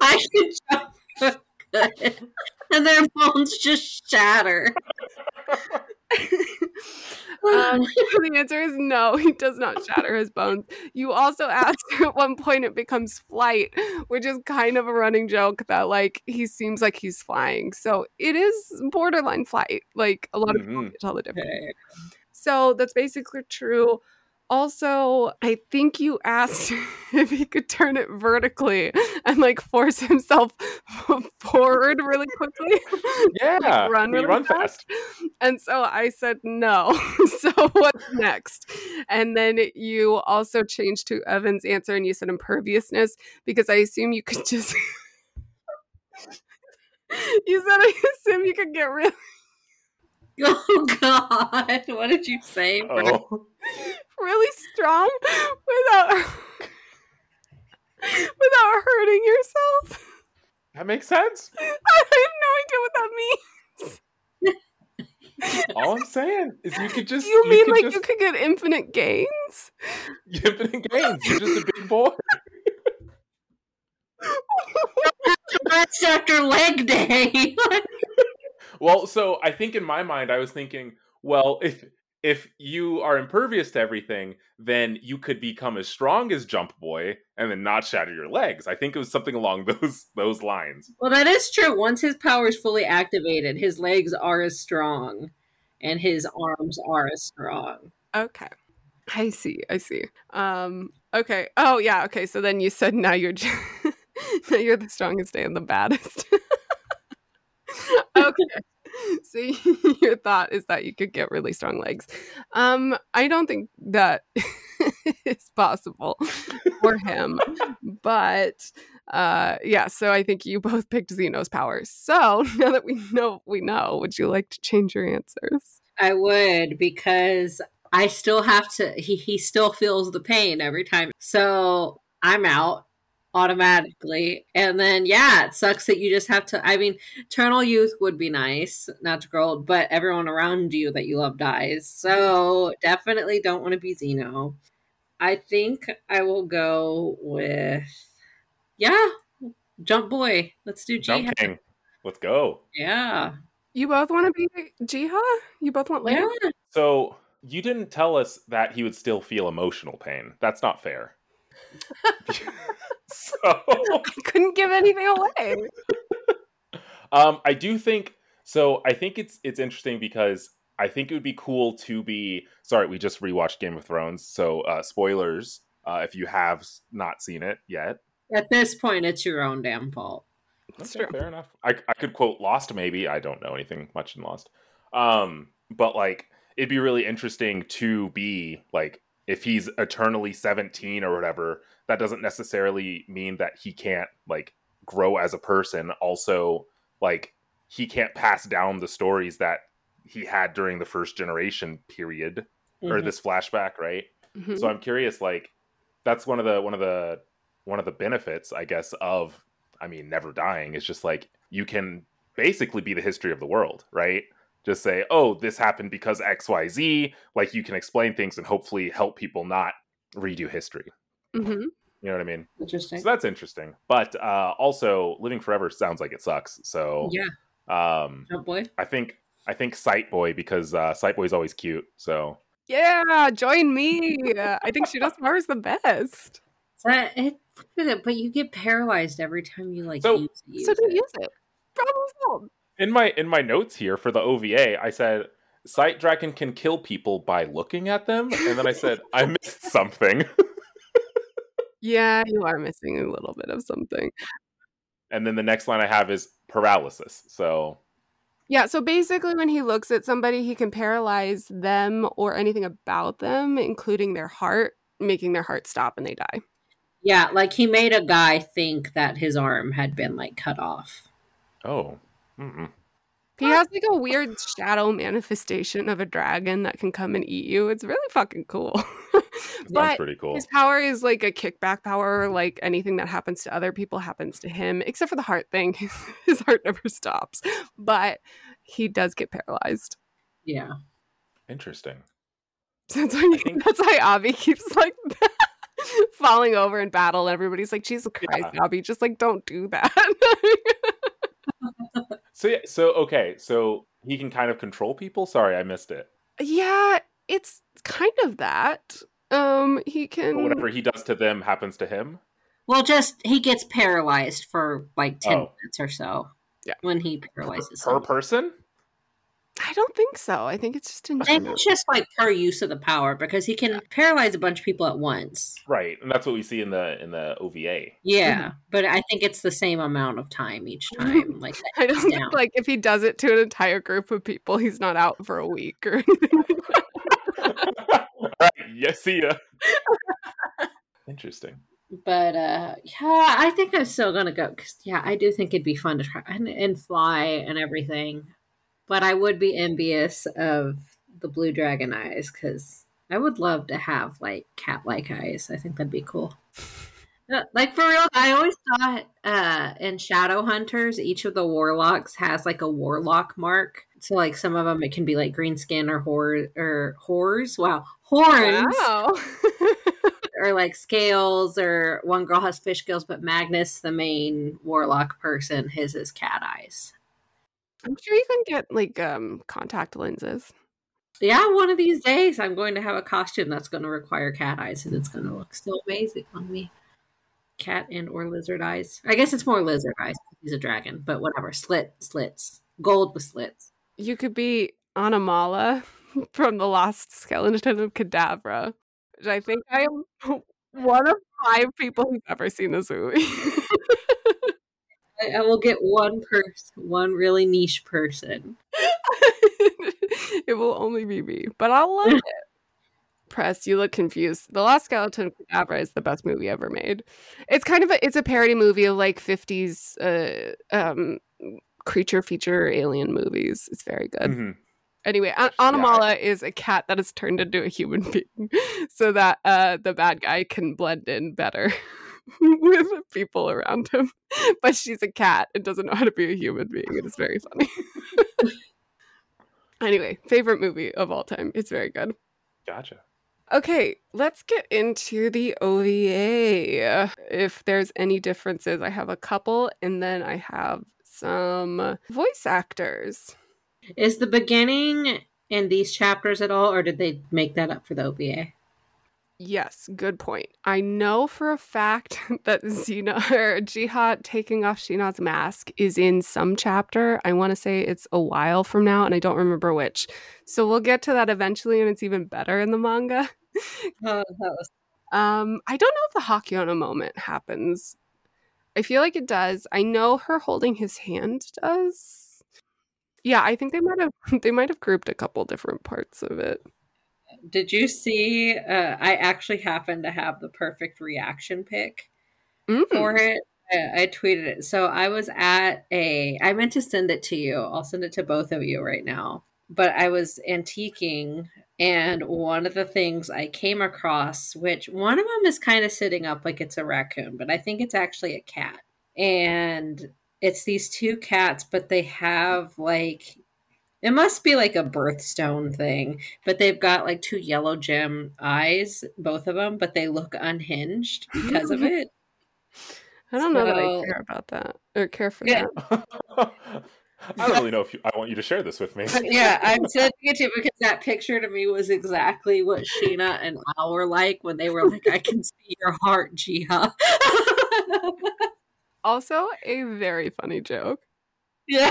I can jump good. And their bones just shatter. Um, the answer is no, he does not shatter his bones. You also asked at one point it becomes flight, which is kind of a running joke that like he seems like he's flying. So it is borderline flight. Like a lot of people Mhm. can't tell the difference. Okay. So that's basically true. Also, I think you asked if he could turn it vertically and like force himself forward really quickly. Yeah. run really run fast. fast. And so I said no. so what's next? And then you also changed to Evan's answer and you said imperviousness because I assume you could just. you said I assume you could get really, Oh God! What did you say? Oh. Really strong without without hurting yourself. That makes sense. I have no idea what that means. All I'm saying is you could just you mean could like just, you could get infinite gains? infinite gains. You're just a big boy. That's after leg day. well, so I think in my mind, I was thinking, well, if if you are impervious to everything, then you could become as strong as Jump Boy and then not shatter your legs. I think it was something along those those lines. Well, that is true. Once his power is fully activated, his legs are as strong and his arms are as strong. Okay. I see. I see. Um okay. Oh yeah, okay. So then you said now you're now you're the strongest and the baddest. okay. So your thought is that you could get really strong legs. Um, I don't think that is possible for him, but uh, yeah. So I think you both picked Zeno's powers. So now that we know, we know. Would you like to change your answers? I would because I still have to. He he still feels the pain every time. So I'm out automatically. And then, yeah, it sucks that you just have to. I mean, eternal youth would be nice, not to grow old, but everyone around you that you love dies. So definitely don't want to be Zeno. I think I will go with, yeah, Jump Boy. Let's do G. Jump King. Let's go. Yeah. You both want to be Jae-ha? You both want Lamb? Yeah. So you didn't tell us that he would still feel emotional pain. That's not fair. so I couldn't give anything away. um, I do think so. I think it's it's interesting because I think it would be cool to be. Sorry, we just rewatched Game of Thrones, so uh, spoilers uh, if you have not seen it yet. At this point, it's your own damn fault. That's Okay, true. fair enough. I, I could quote Lost, maybe. I don't know anything much in Lost. Um, but like, it'd be really interesting to be like, if he's eternally 17 or whatever, that doesn't necessarily mean that he can't like grow as a person. Also, like, he can't pass down the stories that he had during the first generation period or Mhm. this flashback, right? Mhm. So I'm curious, like that's one of the one of the one of the benefits, I guess, of I mean, never dying. It's just like you can basically be the history of the world, right? Just say, oh, this happened because X, Y, Z. Like you can explain things and hopefully help people not redo history. Mhm. You know what I mean? Interesting. So that's interesting. But uh, also, living forever sounds like it sucks. So yeah, um, Jump Boy. I think I think Sight Boy because uh, Sight Boy's always cute. So Yeah, join me. I think Shoota's power is the best. That it, but you get paralyzed every time you like So- use, use so don't it. use it. Problem solved. In my in my notes here for the OVA, I said Sight Dragon can kill people by looking at them, and then I said I missed something, Yeah, you are missing a little bit of something. and then the next line I have is paralysis. So Yeah, so basically, when he looks at somebody, he can paralyze them or anything about them, including their heart, making their heart stop and they die. Yeah, like he made a guy think that his arm had been like cut off. oh, mm-mm. He has like a weird shadow manifestation of a dragon that can come and eat you. It's really fucking cool. sounds but pretty cool. his power is like a kickback power, like anything that happens to other people happens to him, except for the heart thing. his heart never stops, but he does get paralyzed. Yeah. Interesting. So that's why, think- that's why Abi keeps like falling over in battle. And everybody's like, Jesus Christ, Yeah. Abi, just like don't do that. So yeah, so okay, so he can kind of control people. Sorry, I missed it. yeah, it's kind of that. Um, he can. But whatever he does to them happens to him. Well, just he gets paralyzed for like ten Oh. minutes or so. Yeah. When he paralyzes. Per someone. person? I don't think so. I think it's just in general. it's just like per use of the power because he can paralyze a bunch of people at once. Right, and that's what we see in the in the OVA. Yeah, but I think it's the same amount of time each time. Like I don't goes think down. like if he does it to an entire group of people, he's not out for a week or anything. right, yeah, see ya. Interesting. But uh yeah, I think I'm still gonna go because yeah, I do think it'd be fun to try and, and fly and everything. But I would be envious of the blue dragon eyes because I would love to have like cat like eyes. I think that'd be cool. Like for real, I always thought uh in Shadow Hunters, each of the warlocks has like a warlock mark. So like some of them, it can be like green skin or hor or whores. Wow, horns Wow. or like scales or one girl has fish scales but magnus the main warlock person his is cat eyes I'm sure you can get like um contact lenses. Yeah, one of these days I'm going to have a costume that's going to require cat eyes, and it's going to look so amazing on me. Cat and or lizard eyes. I guess it's more lizard eyes. He's a dragon, but whatever. Slit, slits, gold with slits. You could be Animala from the Lost Skeleton of Cadavra, which I think I am one of five people who've ever seen this movie. I, I will get one person, one really niche person. it will only be me, but I'll love it. Pres, you look confused. The Lost Skeleton of Cadavra is the best movie ever made. It's kind of a it's a parody movie of like 50s uh um creature feature alien movies. It's very good. Mhm. Anyway, An- Animala is a cat that is turned into a human being so that uh, the bad guy can blend in better with people around him. But she's a cat and doesn't know how to be a human being. It is very funny. anyway, favorite movie of all time. It's very good. Gotcha. Okay, let's get into the OVA. If there's any differences, I have a couple, and then I have some voice actors. Is the beginning in these chapters at all, or did they make that up for the OVA? Yes, good point. I know for a fact that Xena or Jae-ha taking off Shin-Ah's mask is in some chapter. I want to say it's a while from now, and I don't remember which. So we'll get to that eventually, and it's even better in the manga. Oh, that was Um, I don't know if the Hakyona moment happens. I feel like it does. I know her holding his hand does. Yeah, I think they might have they might have grouped a couple different parts of it. Did you see? Uh, I actually happened to have the perfect reaction pick Mm. for it. I, I tweeted it. So I was at a. I meant to send it to you. I'll send it to both of you right now. But I was antiquing, and one of the things I came across, which one of them is kind of sitting up like it's a raccoon, but I think it's actually a cat. And it's these two cats, but they have like it must be like a birthstone thing, but they've got like two yellow gem eyes, both of them, but they look unhinged because of hmm. it. I don't know that I care about that or care for Yeah. that. I don't really know if you, I want you to share this with me. Yeah, I'm sending it to you because that picture to me was exactly what Shin-Ah and Al were like when they were like, I can see your heart, Jae-ha. Also, a very funny joke. yeah.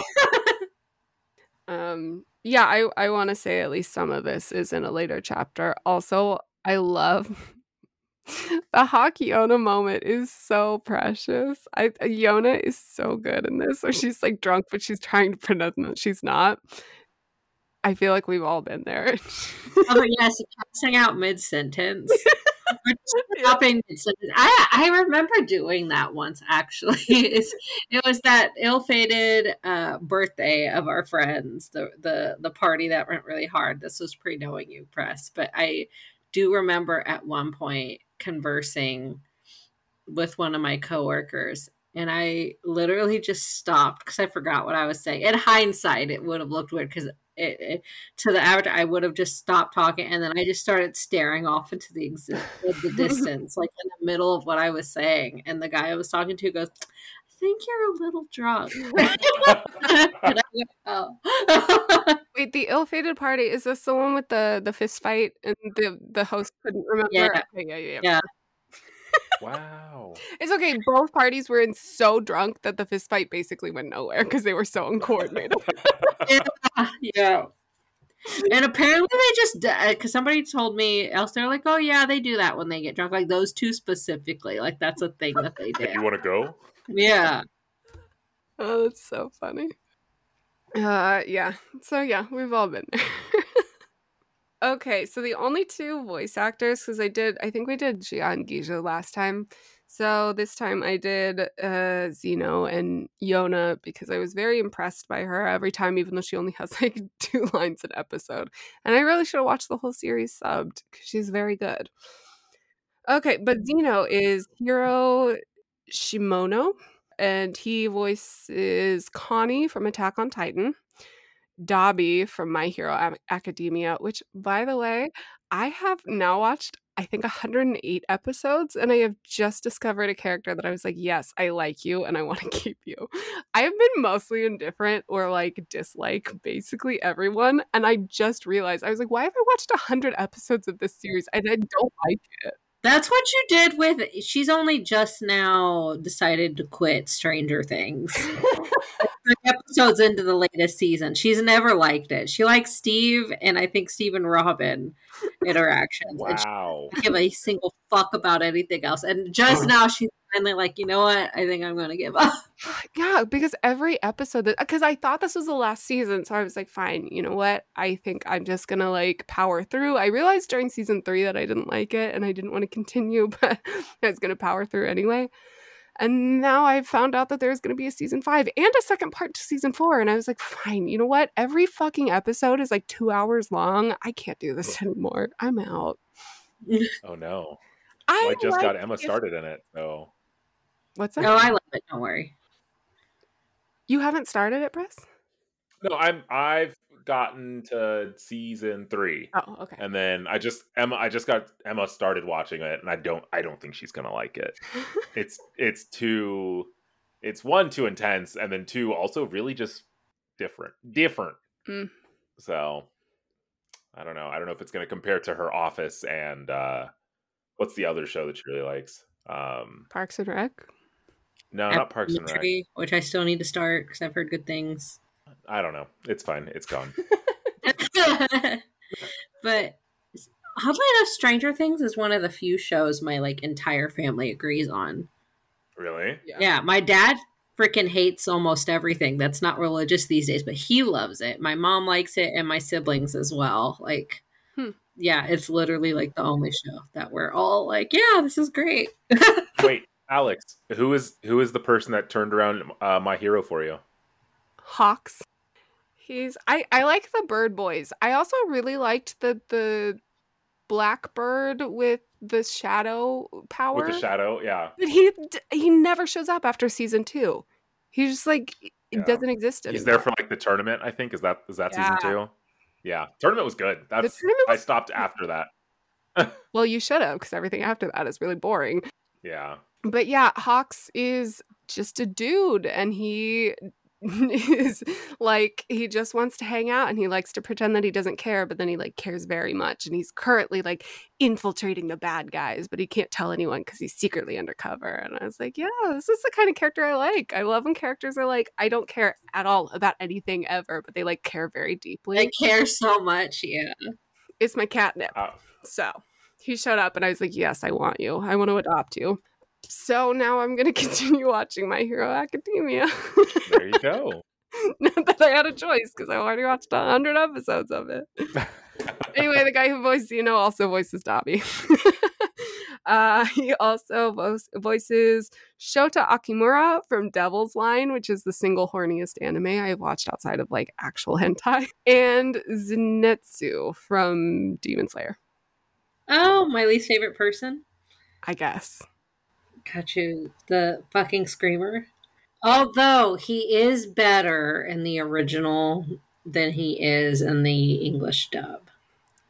Um, yeah, I I want to say at least some of this is in a later chapter. Also, I love the hockey Yona moment is so precious. I Yona is so good in this. So she's like drunk, but she's trying to pretend that she's not. I feel like we've all been there. Oh, yes, passing out mid sentence. Stopping. I I remember doing that once actually. It's, it was that ill-fated uh, birthday of our friends, the the the party that went really hard. This was pre knowing you Pres, but I do remember at one point conversing with one of my coworkers and I literally just stopped because I forgot what I was saying. In hindsight, it would have looked weird because it, it, to the average, I would have just stopped talking and then I just started staring off into the exi- the distance, like in the middle of what I was saying. And the guy I was talking to goes, "I think you're a little drunk." went, "Oh." Wait, the ill-fated party is this the one with the the fist fight and the the host couldn't remember? Yeah. Okay, yeah, yeah, yeah. Yeah. Wow. It's okay. Both parties were in so drunk that the fist fight basically went nowhere because they were so uncoordinated. yeah. And apparently they just because somebody told me else they're like, oh yeah, they do that when they get drunk. Like those two specifically, like that's a thing that they do. you want to go, Yeah. oh, that's so funny. Uh, yeah. So yeah, we've all been there. okay, so the only two voice actors, because I did, I think we did Gia and Gija last time. So this time I did uh Zeno and Yona because I was very impressed by her every time, even though she only has like two lines an episode. And I really should have watched the whole series subbed because she's very good. Okay, but Zeno is Hiro Shimono, and he voices Connie from Attack on Titan, Dabi from My Hero Academia, which, by the way, I have now watched I think 108 episodes, and I have just discovered a character that I was like, yes, I like you and I want to keep you. I have been mostly indifferent or like dislike basically everyone, and I just realized I was like, why have I watched 100 episodes of this series and I don't like it? That's what you did with. She's only just now decided to quit Stranger Things. Three episodes into the latest season, she's never liked it. She likes Steve and I think Steve and Robin interactions. Wow. And she give a single fuck about anything else. And just now, she's finally like, you know what? I think I'm going to give up. Yeah, because every episode, that because I thought this was the last season, so I was like, fine, you know what? I think I'm just gonna like power through. I realized during season three that I didn't like it and I didn't want to continue, but I was gonna power through anyway. And now I found out that there's going to be a season five and a second part to season four. And I was like, fine, you know what? Every fucking episode is like two hours long. I can't do this anymore. I'm out. Oh no. I, Well, I just like got Emma if- started in it, so What's that? No, I love it. Don't worry. You haven't started it, Briss? no, I'm I've gotten to season three. Oh, okay. And then I just Emma I just got Emma started watching it and I don't I don't think she's gonna like it. It's it's too it's one too intense and then two also really just different. Different. Mm. So I don't know. I don't know if it's gonna compare to her office and uh what's the other show that she really likes? Um Parks and Rec. no, not Parks and Rec. Which I still need to start because I've heard good things. I don't know. It's fine. It's gone. but oddly enough, Stranger Things is one of the few shows my like entire family agrees on. really? Yeah, my dad freaking hates almost everything that's not religious these days, but he loves it. My mom likes it, and my siblings as well. Like, Hmm. yeah, it's literally like the only show that we're all like, yeah, this is great. Wait, Alex, who is who is the person that turned around uh, my hero for you? Hawks. He's I I like the Bird Boys. I also really liked the the Blackbird with the shadow power. With the shadow, yeah. But he he never shows up after season two. He's just like it Yeah. doesn't exist anymore. He's there for like the tournament, I think. Is that is that season two? Yeah. Tournament was good. That's tournament I stopped after that. well, you should have because everything after that is really boring. Yeah. But yeah, Hawks is just a dude and he is like he just wants to hang out and he likes to pretend that he doesn't care but then he like cares very much and he's currently like infiltrating the bad guys but he can't tell anyone because he's secretly undercover and i was like yeah this is the kind of character i like i love when characters are like i don't care at all about anything ever but they like care very deeply they care so much. Yeah. it's my catnip Uh, so he showed up and I was like, Yes, I want you. I want to adopt you. So now I'm going to continue watching My Hero Academia. there you go. Not that I had a choice because I already watched 100 episodes of it. Anyway, the guy who voiced Zeno also voices Dabi. uh, he also voice- voices Shota Akimura from Devil's Line, which is the single horniest anime I've watched outside of like actual hentai, and Zenitsu from Demon Slayer. Oh, my least favorite person. I guess. You. The fucking screamer. Although he is better in the original than he is in the English dub.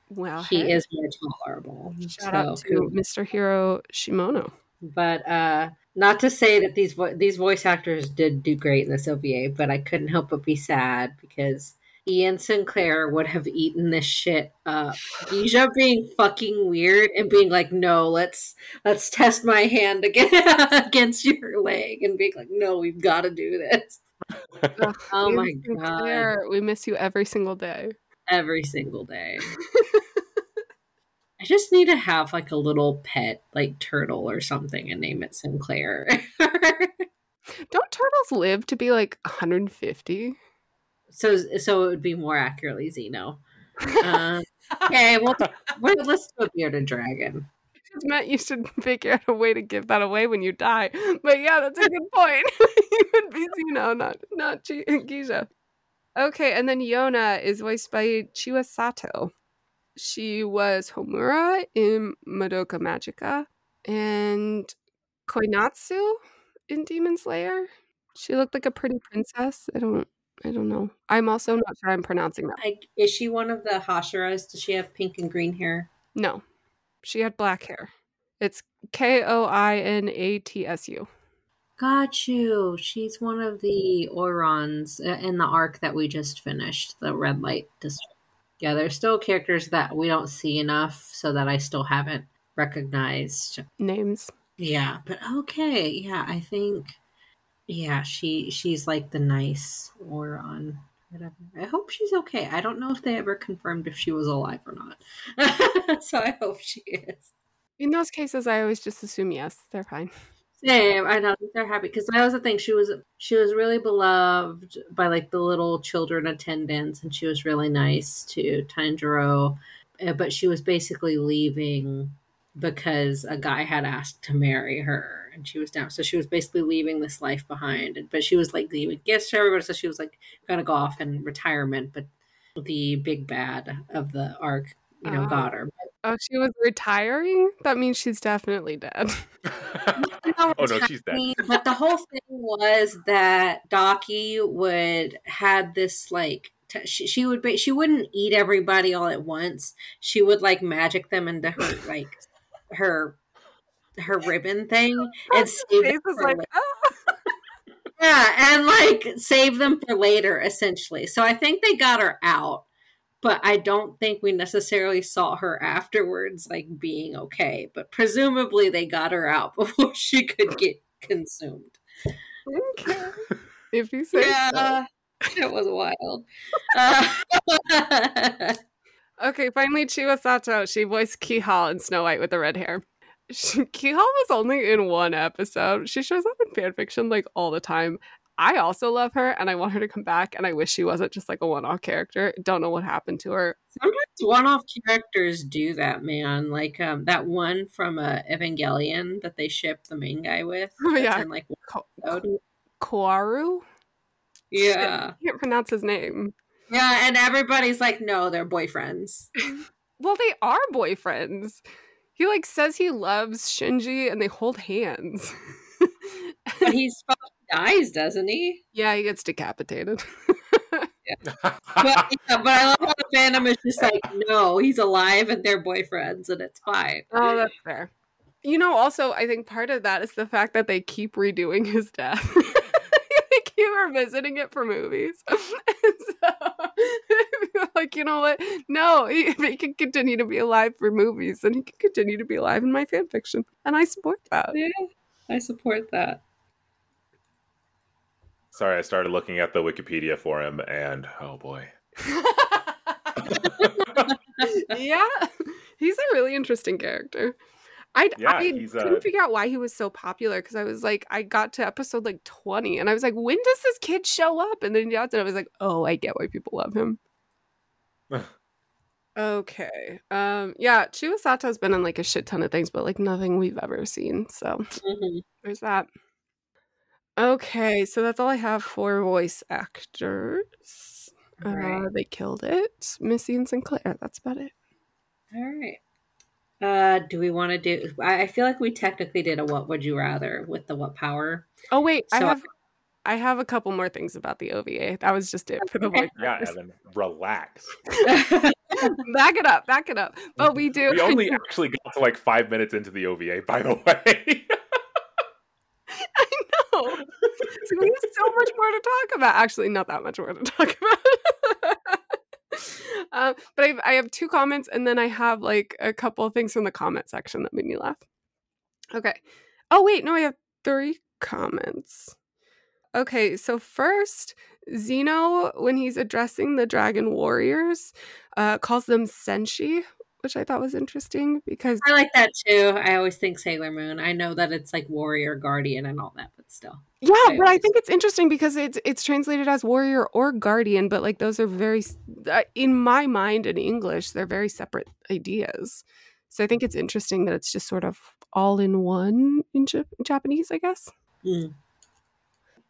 Well, He hey, is more tolerable. Shout So, out to Mr. Hiro Shimono. but uh not to say that these vo- these voice actors did do great in this OVA, but I couldn't help but be sad because Ian Sinclair would have eaten this shit up. Deja being fucking weird and being like, "No, let's let's test my hand again against your leg," and being like, "No, we've got to do this." Oh my god! We miss you every single day. Every single day. I just need to have like a little pet, like turtle or something, and name it Sinclair. Don't turtles live to be like 150? So, so it would be more accurately Zeno. Um, okay, well, well, let's do a bearded dragon. Just meant you should figure out a way to give that away when you die. But yeah, that's a good point. you would be Zeno, not not Chi- Gisha. Okay, and then Yona is voiced by Chiwa Sato. She was Homura in Madoka Magica and Koinatsu in Demon Slayer. She looked like a pretty princess. I don't I don't know. I'm also not sure I'm pronouncing that. Like, is she one of the Hashiras? Does she have pink and green hair? No. She had black hair. It's K O I N A T S U. Got you. She's one of the Oirans uh, in the arc that we just finished, the red light district. Yeah, there's still characters that we don't see enough, so that I still haven't recognized names. Yeah, but okay. Yeah, I think. Yeah, she she's like the nice Oiran. Whatever. I hope she's okay. I don't know if they ever confirmed if she was alive or not. so I hope she is. In those cases, I always just assume yes, they're fine. Same. I know they're happy because that was the thing. She was she was really beloved by like the little children attendants, and she was really nice to Tanjiro. Eh, but she was basically leaving because a guy had asked to marry her, and she was down. So she was basically leaving this life behind. But she was like leaving gifts to everybody, so she was like gonna go off in retirement. But the big bad of the arc, you know, got ah. her. Oh, she was retiring? That means she's definitely dead. oh no, she's dead. But the whole thing was that Daki would had this like t- she, she would be she wouldn't eat everybody all at once. She would like magic them into her like her her ribbon thing and save them for like, oh. yeah, and like save them for later essentially. So I think they got her out but I don't think we necessarily saw her afterwards, like being okay. But presumably they got her out before she could get consumed. Okay. If you say yeah, so. it was wild. Uh, okay, finally, Chiwa Sato. She voiced Kihal in Snow White with the red hair. She, Kihal was only in one episode. She shows up in fanfiction like all the time. I also love her and I want her to come back and I wish she wasn't just like a one-off character. Don't know what happened to her. Sometimes one-off characters do that, man. Like um, that one from uh, Evangelion that they ship the main guy with. Oh yeah, in, like Ko-. Yeah, I can't pronounce his name. Yeah, and everybody's like, no, they're boyfriends. well, they are boyfriends. He like says he loves Shinji and they hold hands. but he's dies, doesn't he? Yeah, he gets decapitated. yeah. But, yeah, but I love how the fandom is just like, no, he's alive and they're boyfriends and it's fine. Oh, that's fair. You know, also, I think part of that is the fact that they keep redoing his death. they keep revisiting it for movies. so, like, you know what? No, he, he can continue to be alive for movies and he can continue to be alive in my fan fiction. And I support that. Yeah, I support that. Sorry, I started looking at the Wikipedia for him, and oh boy. yeah, he's a really interesting character. I, yeah, I couldn't uh... figure out why he was so popular because I was like, I got to episode like 20 and I was like, when does this kid show up? And then Johnson, I was like, oh, I get why people love him. okay. Um, yeah, Chiwasato's been in like a shit ton of things, but like nothing we've ever seen. So mm-hmm. there's that. Okay, so that's all I have for voice actors. Right. Uh, they killed it. Missy and Sinclair. That's about it. All right. Uh, do we want to do? I feel like we technically did a "What Would You Rather" with the "What Power." Oh wait, so, I have, I have a couple more things about the OVA. That was just it for the voice. yeah, Evan, relax. back it up, back it up. But we do. We only actually got to like five minutes into the OVA, by the way. I know. So we have so much more to talk about. Actually, not that much more to talk about. um, but I've, I have two comments, and then I have like a couple of things from the comment section that made me laugh. Okay. Oh wait, no, I have three comments. Okay, so first, Zeno, when he's addressing the dragon warriors, uh, calls them senshi, which I thought was interesting because I like that too. I always think Sailor Moon. I know that it's like warrior, guardian, and all that, but still. Yeah, I but I think it's interesting because it's it's translated as warrior or guardian, but like those are very, in my mind, in English, they're very separate ideas. So I think it's interesting that it's just sort of all in one in, J- Japanese, I guess. Mm.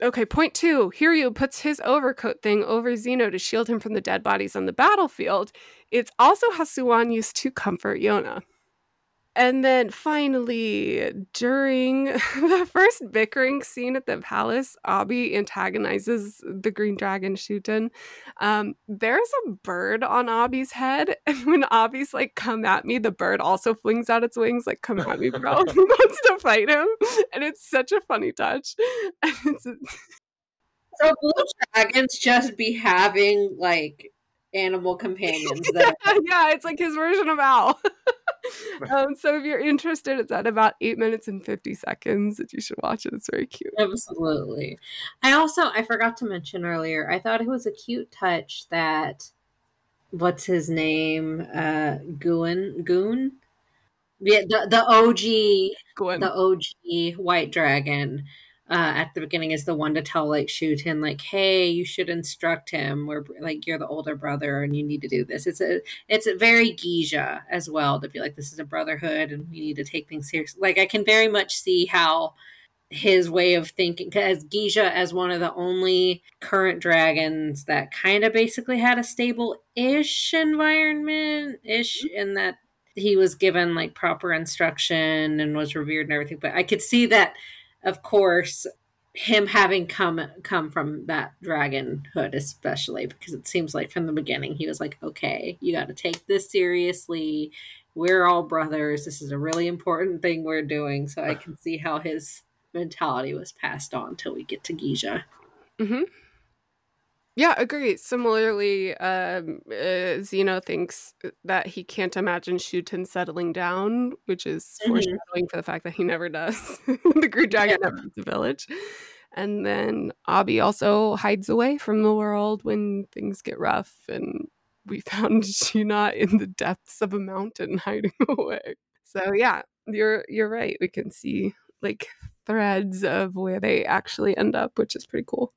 Okay, point two. Hiryu puts his overcoat thing over Zeno to shield him from the dead bodies on the battlefield. It's also how Su-won used to comfort Yona. And then finally, during the first bickering scene at the palace, Abi antagonizes the green dragon Shuten. Um, there's a bird on Abi's head, and when Abi's like, "Come at me," the bird also flings out its wings, like, "Come at me, bro!" he wants to fight him, and it's such a funny touch. so blue dragons just be having like animal companions. That yeah, it's like his version of Ao. um, so if you're interested, it's at about eight minutes and fifty seconds that you should watch it. It's very cute. Absolutely. I also I forgot to mention earlier. I thought it was a cute touch that what's his name? Uh Goon Goon. Yeah, the the OG the OG white dragon uh, at the beginning is the one to tell like Shuten like, hey, you should instruct him. We're like you're the older brother and you need to do this. It's a it's a very Kija as well to be like this is a brotherhood and we need to take things seriously. Like I can very much see how his way of thinking as Kija as one of the only current dragons that kind of basically had a stable ish environment ish mm-hmm. in that he was given like proper instruction and was revered and everything. But I could see that of course, him having come come from that dragonhood, especially because it seems like from the beginning he was like, okay, you got to take this seriously. We're all brothers. This is a really important thing we're doing. So I can see how his mentality was passed on till we get to Kija. Mm-hmm. Yeah, agree. Similarly, um, uh, Zeno thinks that he can't imagine Shuten settling down, which is mm-hmm. foreshadowing for the fact that he never does. the Green Dragon yeah. never leaves the village. And then Abi also hides away from the world when things get rough. And we found Shin-Ah in the depths of a mountain hiding away. So yeah, you're you're right. We can see like threads of where they actually end up, which is pretty cool.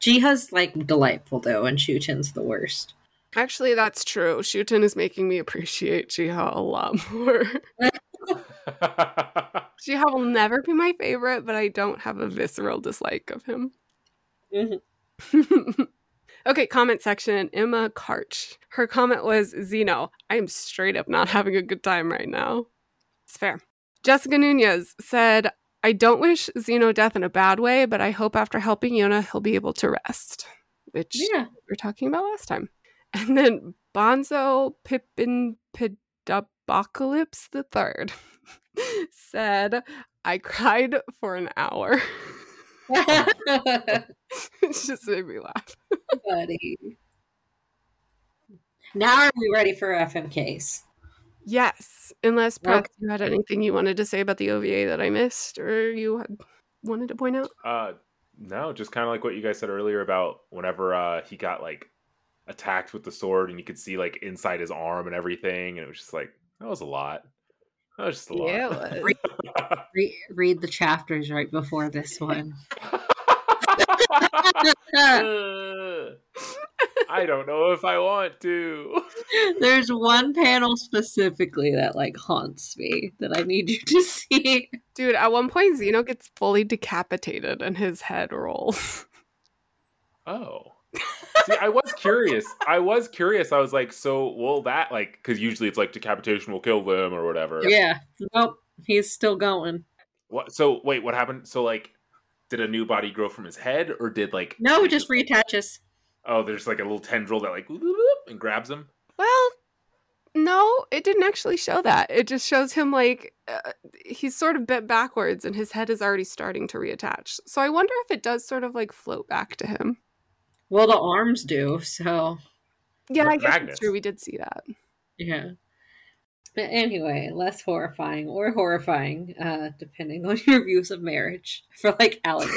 Jae-ha's like delightful though, and Shuten's the worst. Actually, that's true. Shuten is making me appreciate Jae-ha a lot more. Jae-ha will never be my favorite, but I don't have a visceral dislike of him. Mm-hmm. okay, comment section. Emma Karch. Her comment was Zeno, I am straight up not having a good time right now. It's fair. Jessica Nunez said, I don't wish Zeno death in a bad way, but I hope after helping Yona, he'll be able to rest, which yeah. we were talking about last time. And then Bonzo Pippin Pidopocalypse the Third said, I cried for an hour. it just made me laugh. Buddy. Now are we ready for FMKs? Yes, unless perhaps you had anything you wanted to say about the OVA that I missed, or you had wanted to point out. Uh, no, just kind of like what you guys said earlier about whenever uh, he got like attacked with the sword, and you could see like inside his arm and everything, and it was just like that was a lot. That was just a lot. Yeah, read, read, read the chapters right before this one. Uh, I don't know if I want to. There's one panel specifically that like haunts me that I need you to see. Dude, at one point Zeno gets fully decapitated and his head rolls. Oh. See, I was curious. I was curious. I was like, so will that like because usually it's like decapitation will kill them or whatever. Yeah. Nope. He's still going. What so wait, what happened? So like did a new body grow from his head or did like No, it just reattaches. Oh, there's like a little tendril that like and grabs him. Well, no, it didn't actually show that. It just shows him like uh, he's sort of bent backwards and his head is already starting to reattach. So I wonder if it does sort of like float back to him. Well, the arms do, so. Yeah, I guess it's true. We did see that. Yeah. But anyway, less horrifying or horrifying, uh, depending on your views of marriage for like Alex.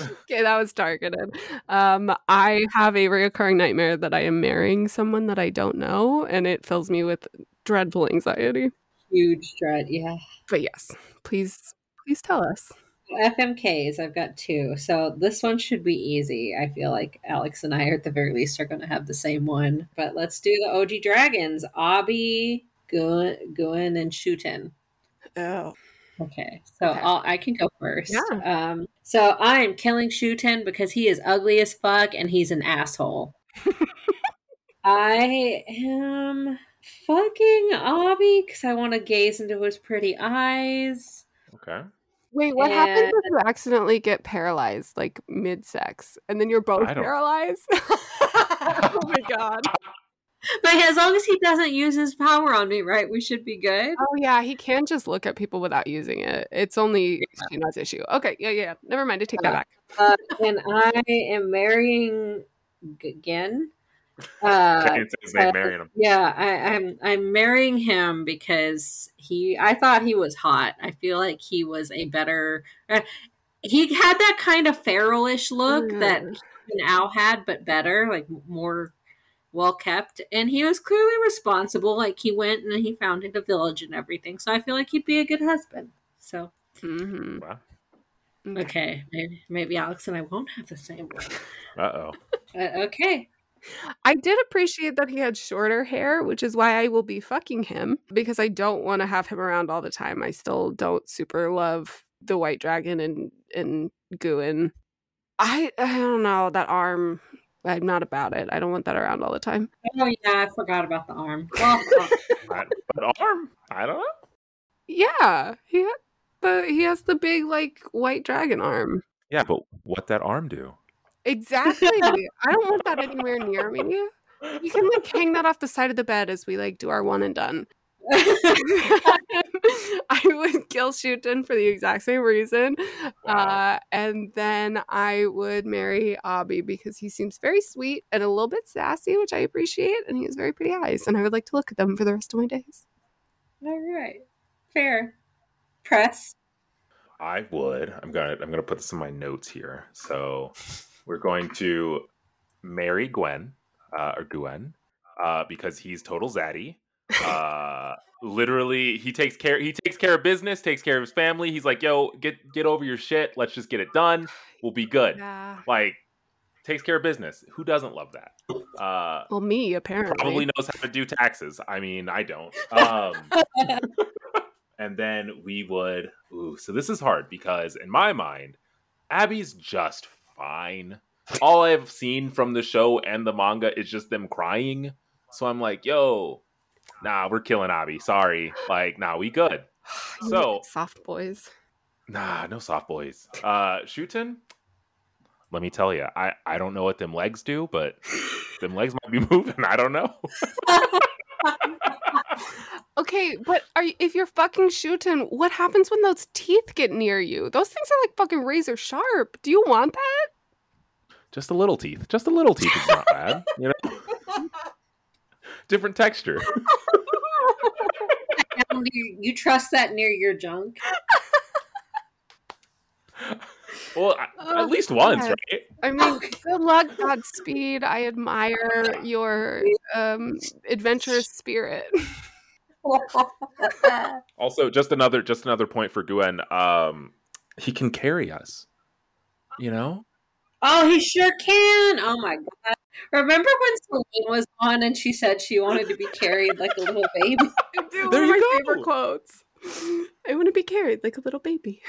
okay, that was targeted. Um, I have a recurring nightmare that I am marrying someone that I don't know, and it fills me with dreadful anxiety. Huge dread, yeah. But yes, please, please tell us. FMKs, I've got two. So this one should be easy. I feel like Alex and I, at the very least, are going to have the same one. But let's do the OG Dragons Abi, Guen, and Shuten. Oh. Okay, so okay. i can go first. Yeah. Um, so I am killing Shuten because he is ugly as fuck and he's an asshole. I am fucking Abi because I want to gaze into his pretty eyes. Okay. Wait, what happens if you accidentally get paralyzed, like mid sex, and then you're both paralyzed? oh my god. But as long as he doesn't use his power on me, right, we should be good. Oh yeah, he can just look at people without using it. It's only yeah. Shin-Ah's issue. Okay, yeah, yeah. Never mind. I take that back. Uh, and I am marrying again. Uh, uh, marrying him. Yeah, I, I'm I'm marrying him because he. I thought he was hot. I feel like he was a better. Uh, he had that kind of feralish look mm. that Al had, but better, like more well kept. And he was clearly responsible. Like he went and he founded a village and everything. So I feel like he'd be a good husband. So. Mm-hmm. Wow. Okay, maybe, maybe Alex and I won't have the same one. Uh-oh. Uh, okay. I did appreciate that he had shorter hair, which is why I will be fucking him because I don't want to have him around all the time. I still don't super love the white dragon and and Guen. I I don't know that arm. I'm not about it. I don't want that around all the time. Oh yeah, I forgot about the arm. Well, uh, but arm? I don't know. Yeah, he had the he has the big like white dragon arm. Yeah, but what that arm do? Exactly. I don't want that anywhere near me. You can like hang that off the side of the bed as we like do our one and done. I would kill Shuten for the exact same reason. Wow. Uh, and then I would marry Abi because he seems very sweet and a little bit sassy, which I appreciate. And he has very pretty eyes. And I would like to look at them for the rest of my days. All right. Fair. Pres. I would. I'm gonna I'm gonna put this in my notes here. So we're going to marry Guen uh, or Guen uh, because he's total zaddy. Uh, literally, he takes care. He takes care of business, takes care of his family. He's like, "Yo, get get over your shit. Let's just get it done. We'll be good." Yeah. Like, takes care of business. Who doesn't love that? Uh, well, me apparently probably knows how to do taxes. I mean, I don't. Um, and then we would. Ooh, so this is hard because in my mind, Abi's just fine. All I've seen from the show and the manga is just them crying. So I'm like, yo, nah, we're killing Abi. Sorry. Like, nah, we good. So soft boys. Nah, no soft boys. Uh Shuten, let me tell you, I, I don't know what them legs do, but them legs might be moving. I don't know. okay, but are you, if you're fucking Shuten, what happens when those teeth get near you? Those things are like fucking razor sharp. Do you want that? Just a little teeth. Just a little teeth is not bad. You know, different texture. you, you trust that near your junk? Well, oh, at least once, right? I mean, good luck, Godspeed. I admire your um, adventurous spirit. also, just another just another point for Guen. Um, he can carry us. You know, Oh, he sure can. Oh my god. Remember when Celine was on and she said she wanted to be carried like a little baby? Dude, there one of my go. favorite quotes. I want to be carried like a little baby.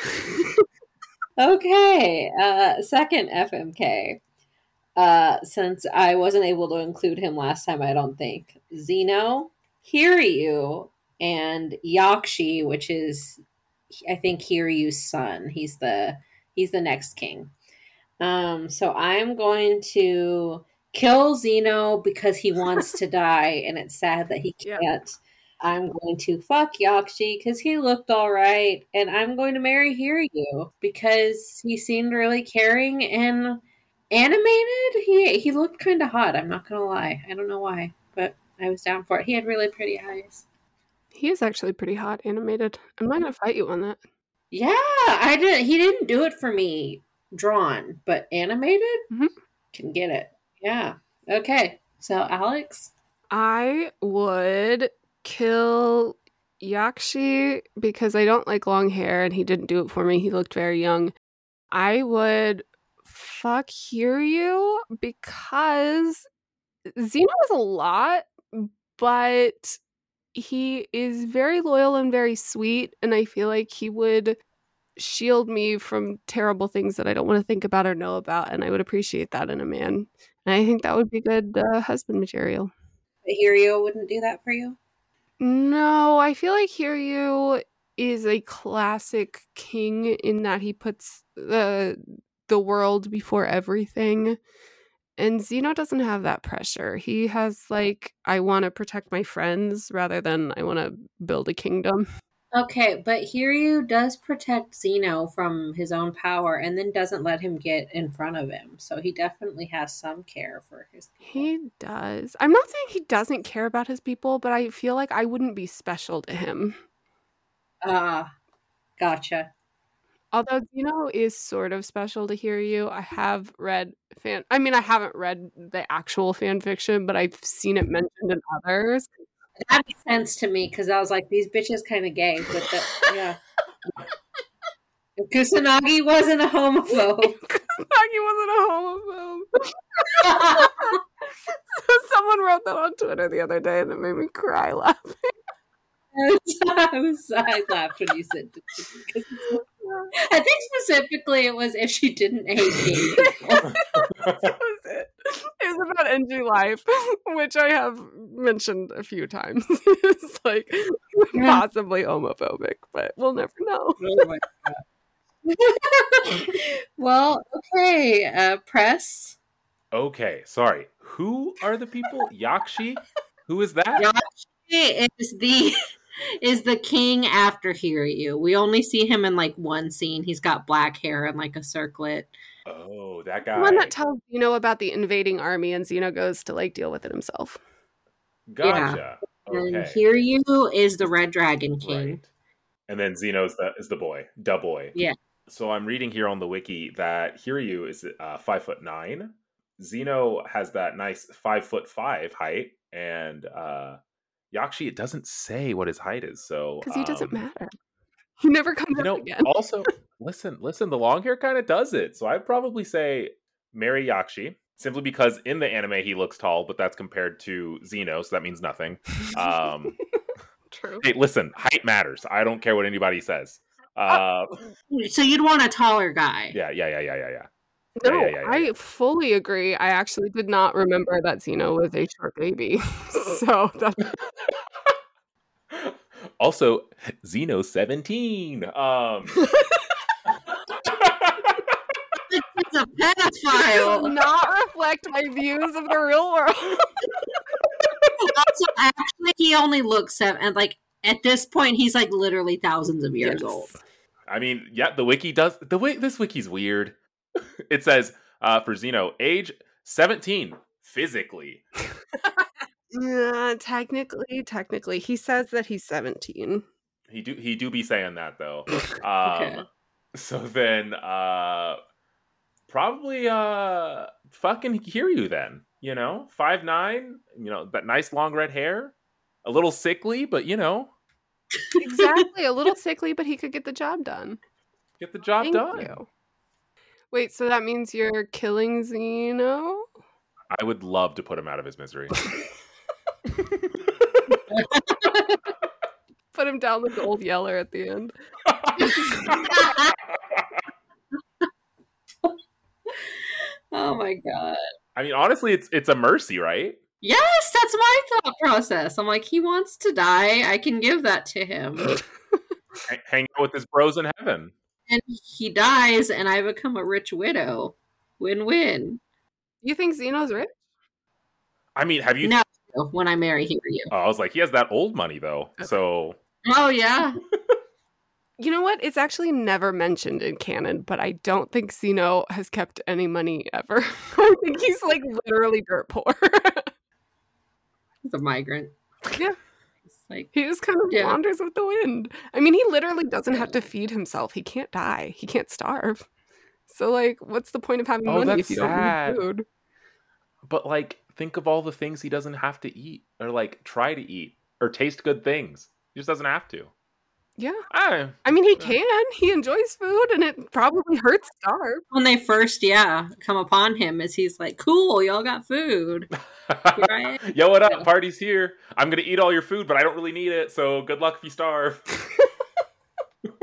okay. Uh, second FMK. Uh, since I wasn't able to include him last time, I don't think. Zeno, Hiryu, and Yakshi, which is I think Hiryu's son. He's the he's the next king. Um, so I'm going to kill Zeno because he wants to die, and it's sad that he can't. Yeah. I'm going to fuck Yakshi because he looked all right, and I'm going to marry Hiryu because he seemed really caring and animated. He he looked kind of hot. I'm not gonna lie. I don't know why, but I was down for it. He had really pretty eyes. He is actually pretty hot animated. I'm not gonna fight you on that. Yeah, I didn't. He didn't do it for me drawn, but animated mm-hmm. can get it. Yeah. Okay. So, Alex? I would kill Yakshi because I don't like long hair and he didn't do it for me. He looked very young. I would fuck Hiryu because Zeno is a lot, but he is very loyal and very sweet. And I feel like he would shield me from terrible things that I don't want to think about or know about. And I would appreciate that in a man. And I think that would be good uh, husband material. But Hiryu wouldn't do that for you? No, I feel like Hiryu is a classic king in that he puts the the world before everything. And Zeno doesn't have that pressure. He has like I want to protect my friends rather than I want to build a kingdom. Okay, but Hiryu does protect Zeno from his own power and then doesn't let him get in front of him. So he definitely has some care for his people. He does. I'm not saying he doesn't care about his people, but I feel like I wouldn't be special to him. Ah, uh, gotcha. Although Zeno is sort of special to Hiryu. I have read fan. I mean, I haven't read the actual fan fiction, but I've seen it mentioned in others. That makes sense to me because I was like, these bitches kind of gay, but the, yeah. Kusanagi wasn't a homophobe. Kusanagi wasn't a homophobe. so someone wrote that on Twitter the other day, and it made me cry laughing. I was I laughed when you said. I think specifically it was if she didn't hate gay people. that was it. It was about NG Life, which I have mentioned a few times. it's like yeah. possibly homophobic, but we'll never know. Oh well, okay, uh, Pres. Okay, sorry. Who are the people? Yakshi? Who is that? Yakshi is the is the king after Hiryu. We only see him in like one scene. He's got black hair and like a circlet. Oh, that guy. The one that tells Zeno about the invading army and Zeno goes to like deal with it himself. Gotcha. Yeah. Okay. And Hiryu is the Red Dragon King. Right. And then Zeno's the is the boy, da boy. Yeah. So I'm reading here on the wiki that Hiryu is uh, five foot nine. Zeno has that nice five foot five height, and uh, Yakshi, it doesn't say what his height is, so because he doesn't um, matter. He never comes you know, again. also, listen, listen, the long hair kind of does it. So I'd probably say marry Yakshi simply because in the anime he looks tall, but that's compared to Zeno, so that means nothing. Um, True. Hey, listen, height matters. I don't care what anybody says. Uh, so you'd want a taller guy. Yeah, yeah, yeah, yeah, yeah, yeah. No, yeah, yeah, yeah, I fully agree. I actually did not remember that Zeno was a short baby. so that's also Zeno 17. Um It's a pedophile. Does not reflect my views of the real world. also, actually, he only looks seven. And like at this point, he's like literally thousands of years yes. old. I mean, yeah, the wiki does the way this wiki's weird. it says uh, for Zeno, age 17 physically. Yeah, technically, technically, he says that he's seventeen. He do he do be saying that though. Um, okay. So then, uh, probably uh, fucking Hiryu then. You know, five nine. You know that nice long red hair, a little sickly, but you know. exactly, a little sickly, but he could get the job done. Get the job Thank done. You. Wait, so that means you're killing Zeno? I would love to put him out of his misery. put him down like the old yeller at the end. oh my god. I mean, honestly, it's it's a mercy, right? Yes, that's my thought process. I'm like, he wants to die. I can give that to him. Hang out with his bros in heaven and he dies, and I become a rich widow. Win win. You think Zeno's rich? I mean, have you? No, when I marry Hiryu. Oh, I was like, he has that old money though. Okay. So. Oh yeah. you know what? It's actually never mentioned in canon, but I don't think Zeno has kept any money ever. I think he's like literally dirt poor. he's a migrant. Yeah. Like he just kind of yeah. wanders with the wind. I mean, he literally doesn't have to feed himself. He can't die. He can't starve. So like, what's the point of having oh, money if you sad. don't need food? But like, think of all the things he doesn't have to eat, or like try to eat, or taste good things. He just doesn't have to. Yeah. I, I mean, he can. He enjoys food, and it probably hurts starve. When they first, yeah, come upon him, as he's like, "Cool, y'all got food." right? Yo, what up? Yeah. Party's here. I'm gonna eat all your food, but I don't really need it. So good luck if you starve.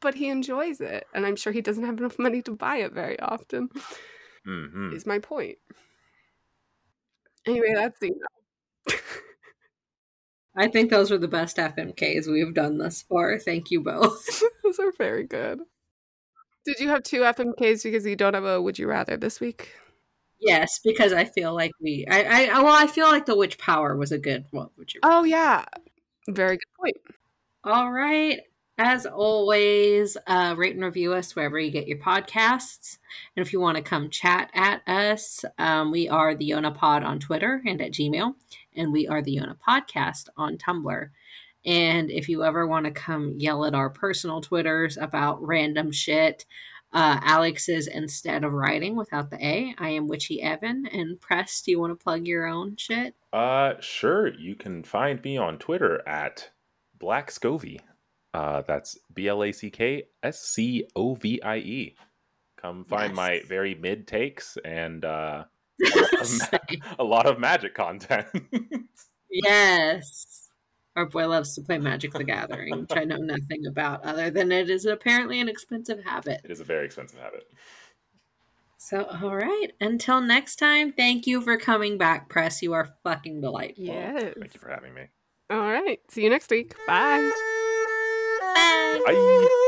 but he enjoys it, and I'm sure he doesn't have enough money to buy it very often. Mm-hmm. Is my point. Anyway, that's Zeno. I think those were the best FMKs we've done thus far. Thank you both. those are very good. Did you have two FMKs because you don't have a Would You Rather this week? Yes, because I feel like we, I, I, well, I feel like the Witch Power was a good one. Would you? Oh yeah, very good point. All right. As always, uh, rate and review us wherever you get your podcasts. And if you want to come chat at us, um, we are the Yona Pod on Twitter and at Gmail, and we are the Yona Podcast on Tumblr. And if you ever want to come yell at our personal Twitters about random shit, uh, Alex is instead of writing without the A, I am Witchy Evan. And Pres, do you want to plug your own shit? Uh, sure. You can find me on Twitter at Black Scovie. Uh, that's B L A C K S C O V I E. Come find yes. my very mid takes and uh, a lot of magic content. yes. Our boy loves to play Magic the Gathering, which I know nothing about other than it is apparently an expensive habit. It is a very expensive habit. So, all right. Until next time, thank you for coming back, Pres. You are fucking delightful. Yes. Thank you for having me. All right. See you next week. Bye. Bye. Bye.